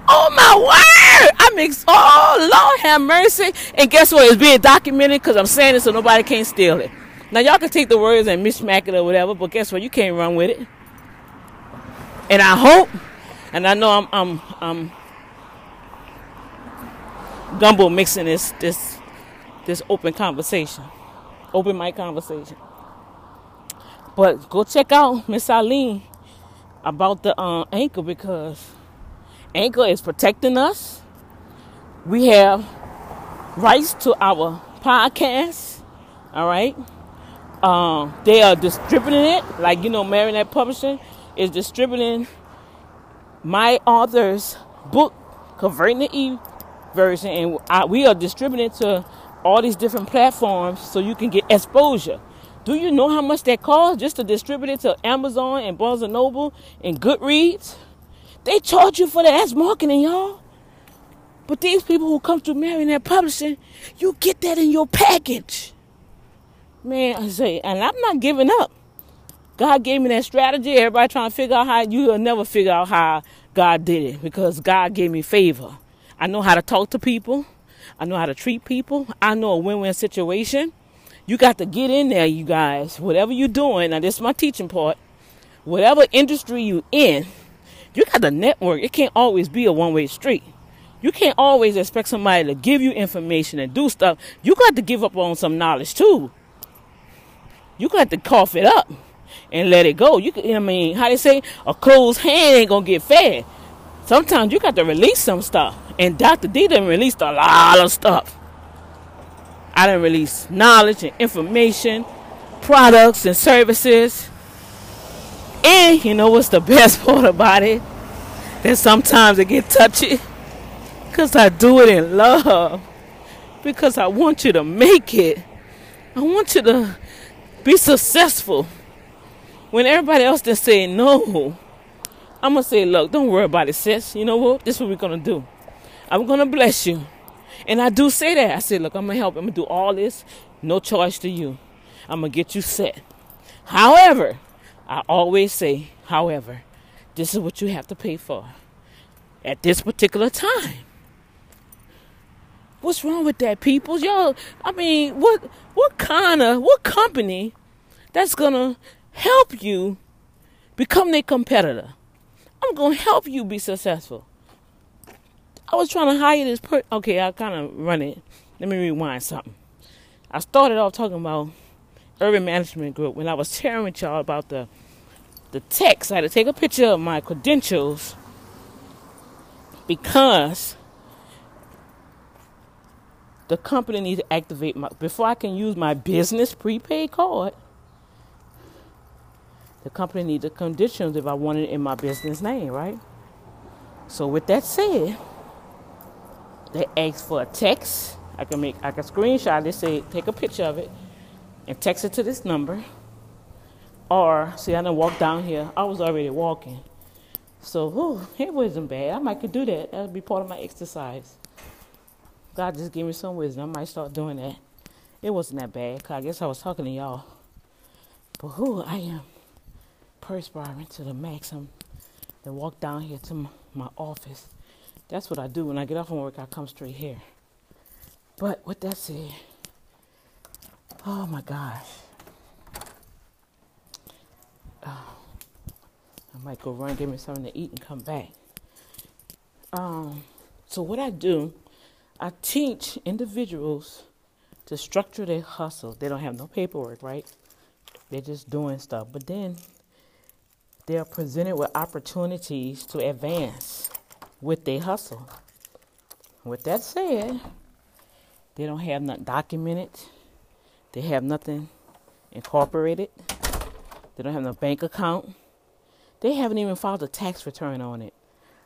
S1: Oh my word! I'm ex- oh Lord have mercy. And guess what? It's being documented because I'm saying it so nobody can steal it. Now y'all can take the words and mishmack it or whatever, but guess what? You can't run with it. And I hope, and I know I'm I'm I'm gumbo mixing this this this open conversation, open mic conversation. But go check out Miss Eileen about the uh, anchor because Anchor is protecting us. We have rights to our podcast. All right. Um, they are distributing it, like you know, Marinette Publishing is distributing my author's book, converting the e version, and I, we are distributing to all these different platforms so you can get exposure. Do you know how much that costs just to distribute it to Amazon and Barnes and Noble and Goodreads? They charge you for that. That's marketing, y'all. But these people who come through Marionette Publishing, you get that in your package. Man, I say, and I'm not giving up. God gave me that strategy. Everybody trying to figure out how you will never figure out how God did it because God gave me favor. I know how to talk to people. I know how to treat people. I know a win-win situation. You got to get in there, you guys. Whatever you're doing, now this is my teaching part. Whatever industry you in, you got to network. It can't always be a one-way street. You can't always expect somebody to give you information and do stuff. You got to give up on some knowledge too. You got to cough it up and let it go. You I mean, how they say, a closed hand ain't gonna get fed. Sometimes you got to release some stuff. And Dr. D done released a lot of stuff. I done release knowledge and information, products and services. And you know what's the best part about it? That sometimes it get touchy. Because I do it in love. Because I want you to make it. I want you to be successful. When everybody else just say no, I'm gonna say, look, don't worry about it, sis. You know what? This is what we're gonna do. I'm gonna bless you. And I do say that. I said, look, I'm gonna help. I'm gonna do all this, no charge to you. I'm gonna get you set. However, I always say, however, this is what you have to pay for at this particular time. What's wrong with that, people? Y'all, I mean, what what kind of what company that's gonna help you become their competitor? I'm gonna help you be successful. I was trying to hire this person. Okay, I kind of run it. Let me rewind something. I started off talking about urban management group when I was sharing with y'all about the the text. I had to take a picture of my credentials because the company needs to activate my before I can use my business prepaid card. The company needs the conditions if I want it in my business name, right? So with that said, they ask for a text. I can make I can screenshot it, say take a picture of it and text it to this number. Or see I didn't walk down here. I was already walking. So whew, it wasn't bad. I might could do that. That would be part of my exercise. God just gave me some wisdom. I might start doing that. It wasn't that bad. Cause I guess I was talking to y'all. But who I am perspiring to the maximum. Then walk down here to my, office. That's what I do when I get off from work. I come straight here. But with that said, oh my gosh. Oh, I might go run, get me something to eat, and come back. Um, so what I do I teach individuals to structure their hustle. They don't have no paperwork, right? They're just doing stuff. But then they're presented with opportunities to advance with their hustle. With that said, they don't have nothing documented. They have nothing incorporated. They don't have no bank account. They haven't even filed a tax return on it.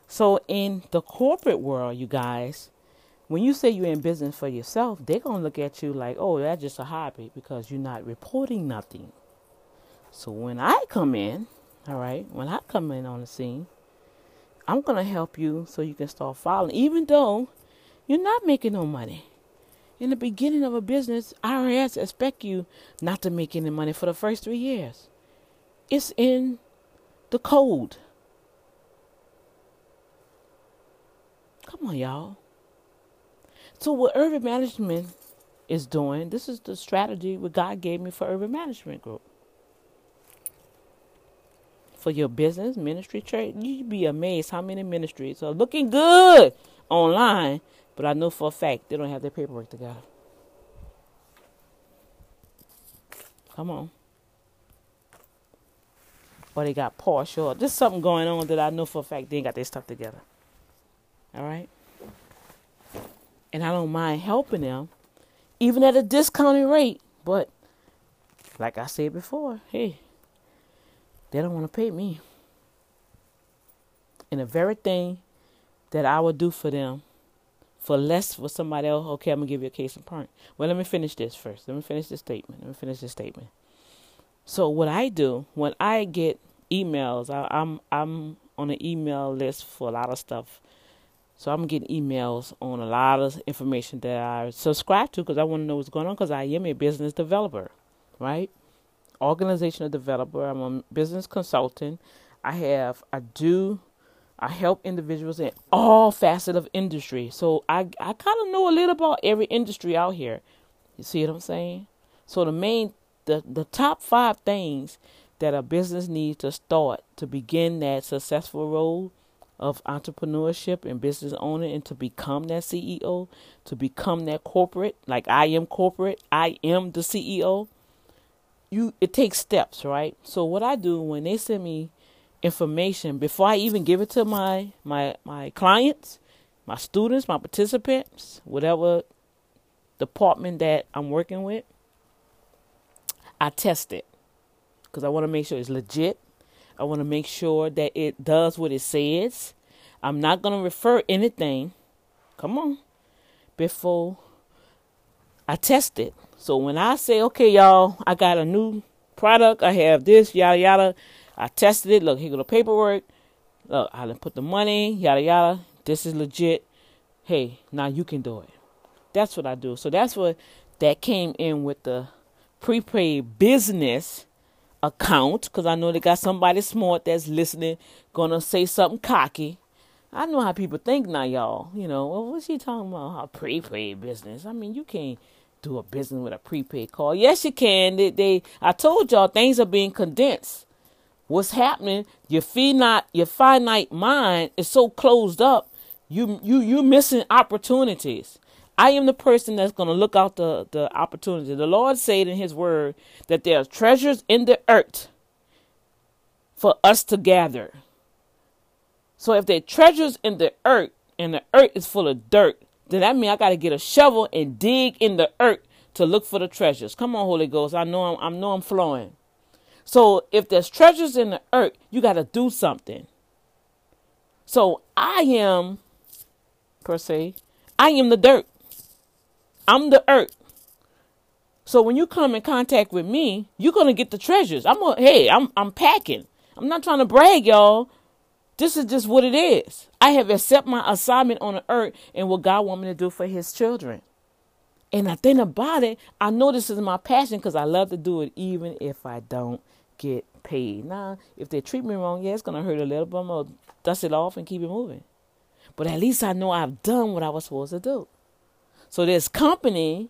S1: So in the corporate world, you guys, when you say you're in business for yourself, they're going to look at you like, oh, that's just a hobby because you're not reporting nothing. So when I come in, all right, when I come in on the scene, I'm going to help you so you can start following, even though you're not making no money. In the beginning of a business, IRS expect you not to make any money for the first three years. It's in the code. Come on, y'all. So what urban management is doing, this is the strategy what God gave me for urban management group. For your business, ministry, church, you'd be amazed how many ministries are looking good online, but I know for a fact they don't have their paperwork together. Come on. Or they got partial. There's something going on that I know for a fact they ain't got their stuff together. All right? And I don't mind helping them, even at a discounted rate. But like I said before, hey, they don't want to pay me. And the very thing that I would do for them for less for somebody else. Okay, I'm gonna give you a case in point. Well, let me finish this first. Let me finish this statement. Let me finish this statement. So what I do when I get emails, I, I'm I'm on an email list for a lot of stuff. So I'm getting emails on a lot of information that I subscribe to because I want to know what's going on because I am a business developer, right? Organizational developer. I'm a business consultant. I have I do I help individuals in all facets of industry. So I I kind of know a little about every industry out here. You see what I'm saying? So the main the the top 5 things that a business needs to start to begin that successful role of entrepreneurship and business owner and to become that CEO, to become that corporate, like I am corporate, I am the CEO. You it takes steps, right? So what I do when they send me information before I even give it to my my my clients, my students, my participants, whatever department that I'm working with, I test it because I want to make sure it's legit. I want to make sure that it does what it says. I'm not going to refer anything. Come on. Before I test it. So when I say, okay, y'all, I got a new product, I have this, yada, yada, I tested it. Look, here go the paperwork. Look, I put the money, yada yada. This is legit. Hey, now you can do it. That's what I do. So that's what that came in with the prepaid business account because I know they got somebody smart that's listening, gonna say something cocky. I know how people think now, y'all. You know, well, what's she talking about? How prepaid business? I mean, you can't do a business with a prepaid call. Yes, you can. They, they I told y'all things are being condensed what's happening, your finite your finite mind is so closed up, you you you missing opportunities. I am the person that's going to look out the, the opportunity. The Lord said in his word that there are treasures in the earth for us to gather. So if there are treasures in the earth and the earth is full of dirt, then that means I got to get a shovel and dig in the earth to look for the treasures. Come on, Holy Ghost. I know I'm, I know I'm flowing. So if there's treasures in the earth, you got to do something. So I am, per se, I am the dirt. I'm the earth. So when you come in contact with me, you're gonna get the treasures. I'm gonna, hey, I'm I'm packing. I'm not trying to brag, y'all. This is just what it is. I have accepted my assignment on the earth and what God want me to do for His children. And I think about it, I know this is my passion because I love to do it, even if I don't get paid. Now, if they treat me wrong, yeah, it's gonna hurt a little, but I'm gonna dust it off and keep it moving. But at least I know I've done what I was supposed to do. So this company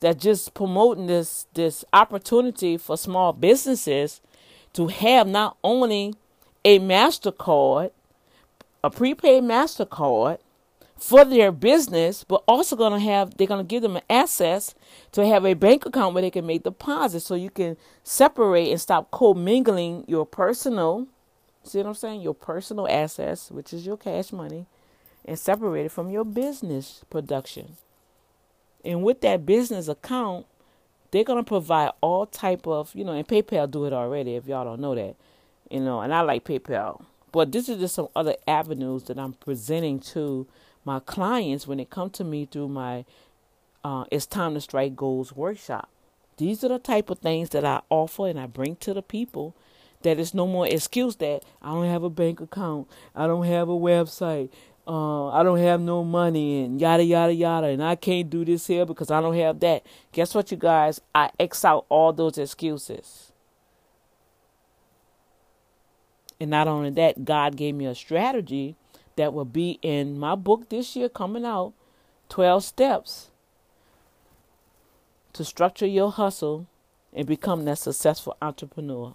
S1: that just promoting this this opportunity for small businesses to have not only a MasterCard, a prepaid MasterCard, for their business, but also to have, they're to give them access to have a bank account where they can make deposits so you can separate and stop commingling your personal, see what I'm saying? Your personal assets, which is your cash money, and separate it from your business production. And with that business account, they're to provide all type of, you know, and PayPal do it already if y'all don't know that. You know, and I like PayPal. But this is just some other avenues that I'm presenting to my clients when they come to me through my uh, It's Time to Strike Goals workshop. These are the type of things that I offer and I bring to the people that it's no more excuse that I don't have a bank account, I don't have a website, uh, I don't have no money, and yada yada yada, and I can't do this here because I don't have that. Guess what, you guys? I X out all those excuses. And not only that, God gave me a strategy that will be in my book this year coming out 12 steps to structure your hustle and become that successful entrepreneur.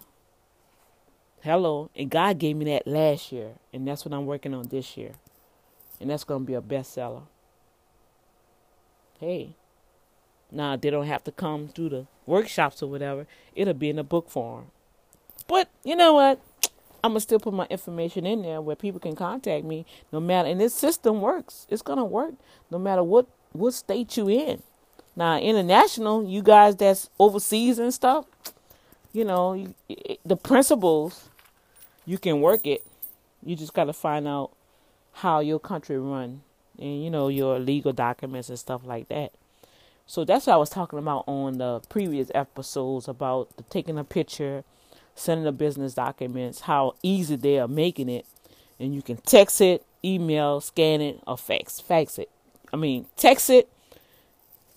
S1: Hello, and God gave me that last year, and that's what I'm working on this year. And that's going to be a bestseller. Hey, now they don't have to come through the workshops or whatever, it'll be in a book form. But you know what? I'm gonna still put my information in there where people can contact me no matter and this system works. It's gonna work no matter what what state you in. Now international, you guys that's overseas and stuff, you know, the principles you can work it. You just gotta find out how your country run and you know your legal documents and stuff like that. So that's what I was talking about on the previous episodes about the taking a picture, sending the business documents, how easy they are making it, and you can text it, email, scan it, or fax fax it. I mean, text it,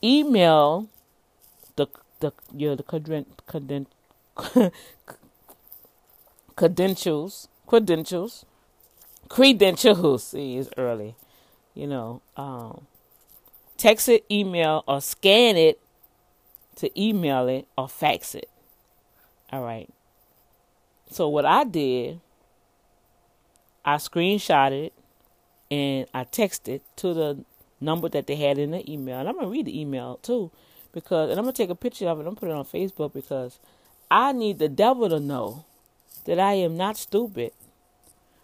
S1: email the the you know, the creden, creden, credentials credentials credentials. See, it's early. You know, um, text it, email, or scan it to email it or fax it. All right. So what I did, I screenshotted it and I texted to the number that they had in the email. And I'm gonna read the email too, because and I'm gonna take a picture of it. I'm gonna put it on Facebook because I need the devil to know that I am not stupid.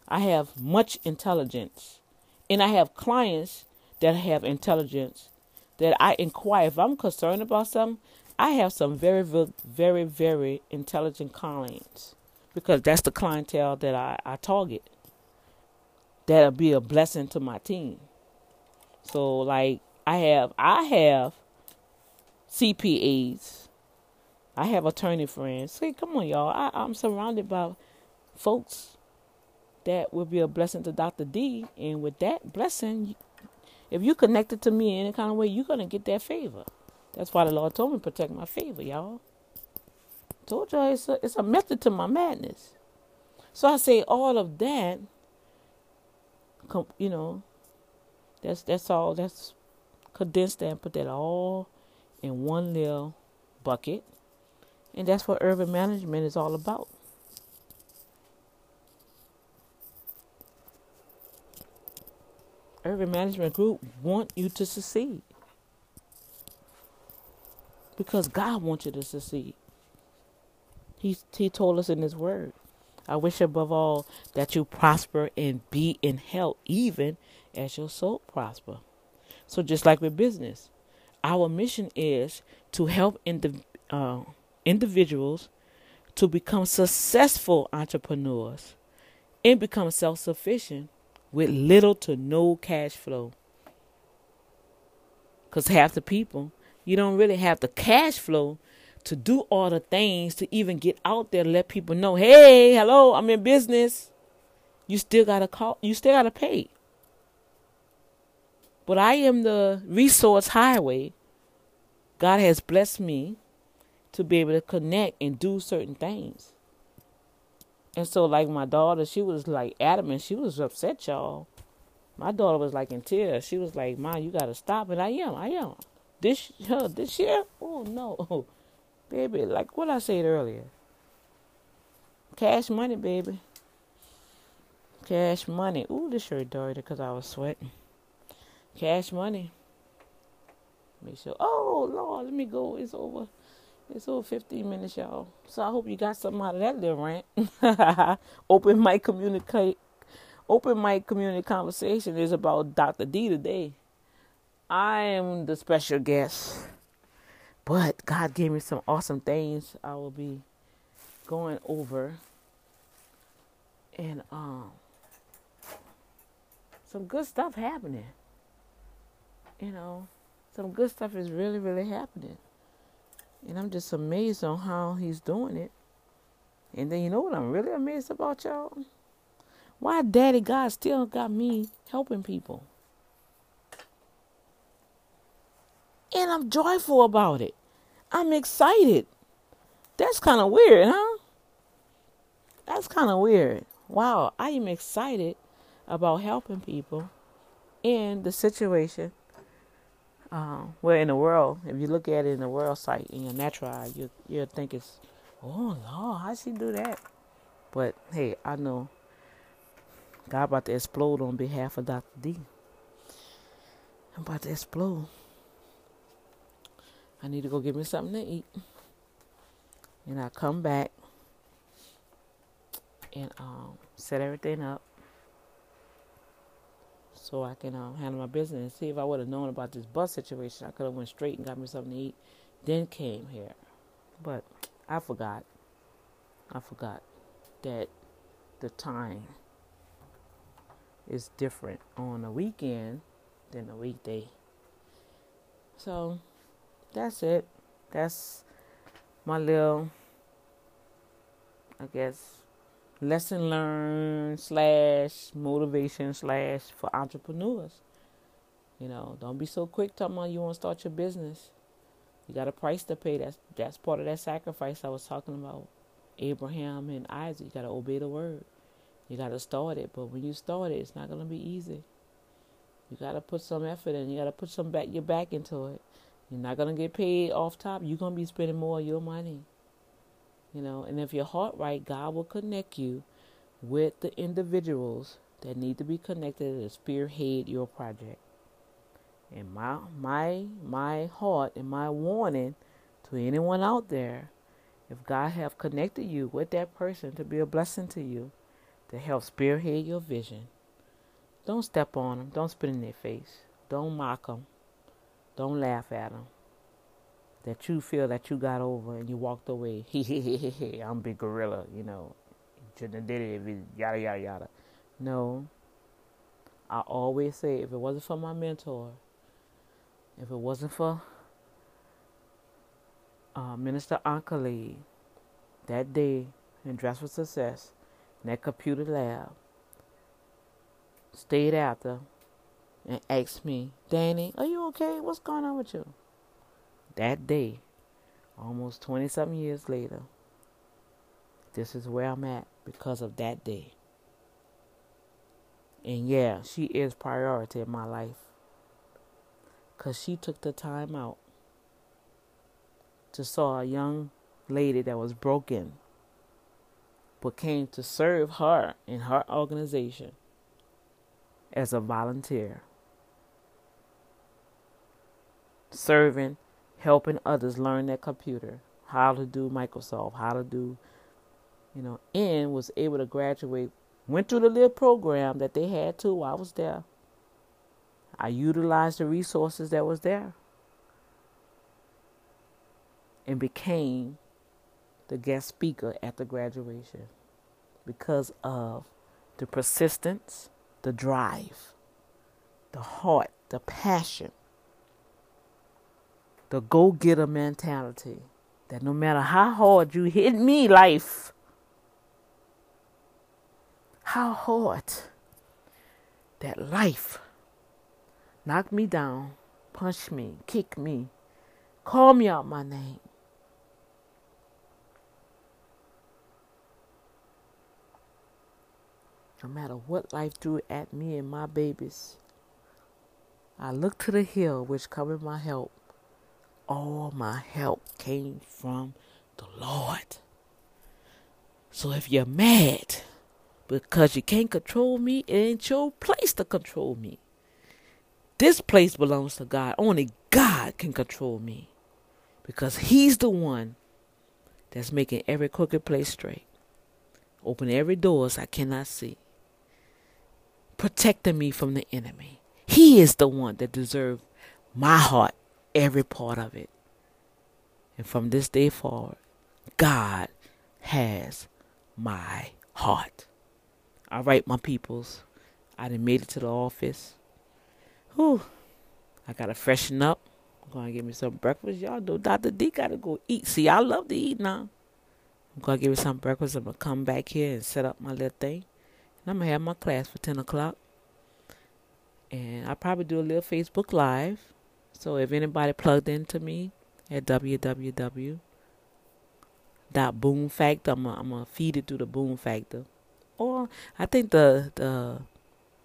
S1: I have much intelligence, and I have clients that have intelligence that I inquire if I'm concerned about something. I have some very, very, very intelligent clients because that's the clientele that I, I target. That'll be a blessing to my team. So like I have I have CPAs. I have attorney friends. See, come on, y'all. I, I'm surrounded by folks that will be a blessing to Dr. D. And with that blessing, if you connected to me in any kind of way, you're gonna get that favor. That's why the Lord told me to protect my favor, y'all. Told y'all it's a, it's a method to my madness. So I say all of that, you know, that's that's all. That's condensed that and put that all in one little bucket, and that's what urban management is all about. Urban Management Group want you to succeed because God wants you to succeed. He He told us in His Word. I wish above all that you prosper and be in health, even as your soul prosper. So just like with business, our mission is to help indiv- uh, individuals to become successful entrepreneurs and become self-sufficient with little to no cash flow. Because half the people, you don't really have the cash flow to do all the things to even get out there, let people know, hey, hello, I'm in business. You still gotta call. You still gotta pay. But I am the resource highway. God has blessed me to be able to connect and do certain things. And so, like my daughter, she was like adamant. She was upset, y'all. My daughter was like in tears. She was like, "Mom, you gotta stop it." I am. I am. This, huh, this year? Oh no, baby. Like what I said earlier. Cash money, baby. Cash money. Ooh, this shirt dirty because I was sweating. Cash money. Make sure. Oh Lord, let me go. It's over. It's over 15 minutes, y'all. So I hope you got something out of that little rant. open mic communicate. Open mic community conversation is about Dr. D today. I am the special guest, but God gave me some awesome things. I will be going over, and um, some good stuff happening you know, some good stuff is really, really happening. And I'm just amazed on how he's doing it. And then you know what I'm really amazed about y'all? Why Daddy God still got me helping people. And I'm joyful about it. I'm excited. That's kind of weird, huh? That's kind of weird. Wow, I am excited about helping people in the situation uh, well, in the world, if you look at it in the world sight, in your natural eye, you you think it's, oh no, how she do that? But hey, I know God about to explode on behalf of Dr. D. I'm about to explode. I need to go get me something to eat. And I come back and um, set everything up so I can um, handle my business. And see if I would have known about this bus situation, I could have went straight and got me something to eat, then came here. But I forgot. I forgot that the time is different on a weekend than a weekday. So that's it. That's my little, I guess, lesson learned slash motivation slash for entrepreneurs. You know, don't be so quick talking about you want to start your business. You got a price to pay. That's that's part of that sacrifice I was talking about. Abraham and Isaac. You got to obey the word. You got to start it. But when you start it, it's not going to be easy. You got to put some effort in. You got to put some back your back into it. You're not going to get paid off top. You're going to be spending more of your money. You know, and if your heart right, God will connect you with the individuals that need to be connected to spearhead your project. And my my my heart and my warning to anyone out there, if God have connected you with that person to be a blessing to you, to help spearhead your vision, don't step on them. Don't spit in their face. Don't mock them. Don't laugh at them. That you feel that you got over and you walked away. I'm a big gorilla, you know. Have did it. Yada yada yada. No. I always say if it wasn't for my mentor, if it wasn't for uh, Minister Ankali that day in Dress for Success in that computer lab, stayed after and asked me, Danny, are you okay? What's going on with you? That day, almost 20 something years later, this is where I'm at because of that day. And yeah, she is priority in my life. Because she took the time out to saw a young lady that was broken but came to serve her in her organization as a volunteer, serving, helping others learn their computer, how to do Microsoft, how to do, you know, and was able to graduate. Went through the little program that they had too. While I was there. I utilized the resources that was there and became the guest speaker at the graduation because of the persistence the drive, the heart, the passion, the go getter mentality that no matter how hard you hit me, life, how hard that life knocked me down, punched me, kicked me, called me out my name, no matter what life threw at me and my babies. I looked to the hill which covered my help. All my help came from the Lord. So if you're mad because you can't control me, it ain't your place to control me. This place belongs to God. Only God can control me because He's the one that's making every crooked place straight. Open every doors I cannot see protecting me from the enemy. He is the one that deserves my heart, every part of it. And from this day forward, God has my heart. All right, my peoples. I done made it to the office. Whew. I gotta freshen up. I'm gonna give me some breakfast. Y'all know Dr. D gotta go eat. See, I love to eat now. I'm gonna give me some breakfast. I'm gonna come back here and set up my little thing. And I'm gonna have my class for ten o'clock, and I'll probably do a little Facebook Live. So if anybody plugged into me at www.boomfactor, I'm gonna, I'm gonna feed it through the Boom Factor, or I think the the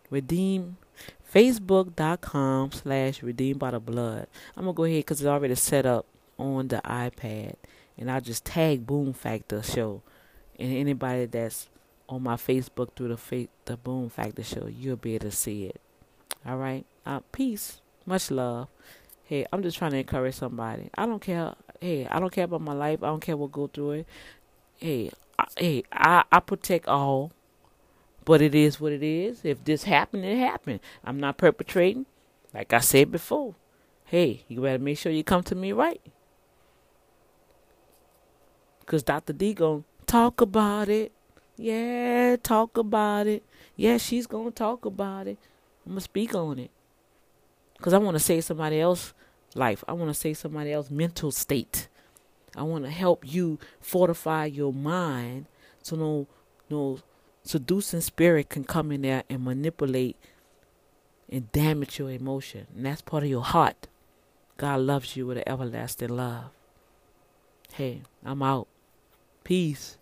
S1: redeem facebook.com slash redeemed by the blood. I'm gonna go ahead because it's already set up on the iPad, and I'll just tag Boom Factor Show, and anybody that's on my Facebook through the fa- the Boom Factor Show. You'll be able to see it. All right. Uh, peace. Much love. Hey, I'm just trying to encourage somebody. I don't care. Hey, I don't care about my life. I don't care what go through it. Hey, I, hey, I I protect all. But it is what it is. If this happened, it happened. I'm not perpetrating. Like I said before. Hey, you better make sure you come to me right. Cause Dr. D gonna talk about it. Yeah, talk about it. Yeah, she's to talk about it. I'm to speak on it. Because I want to save somebody else's life. I want to save somebody else's mental state. I want to help you fortify your mind so no no seducing spirit can come in there and manipulate and damage your emotion. And that's part of your heart. God loves you with an everlasting love. Hey, I'm out. Peace.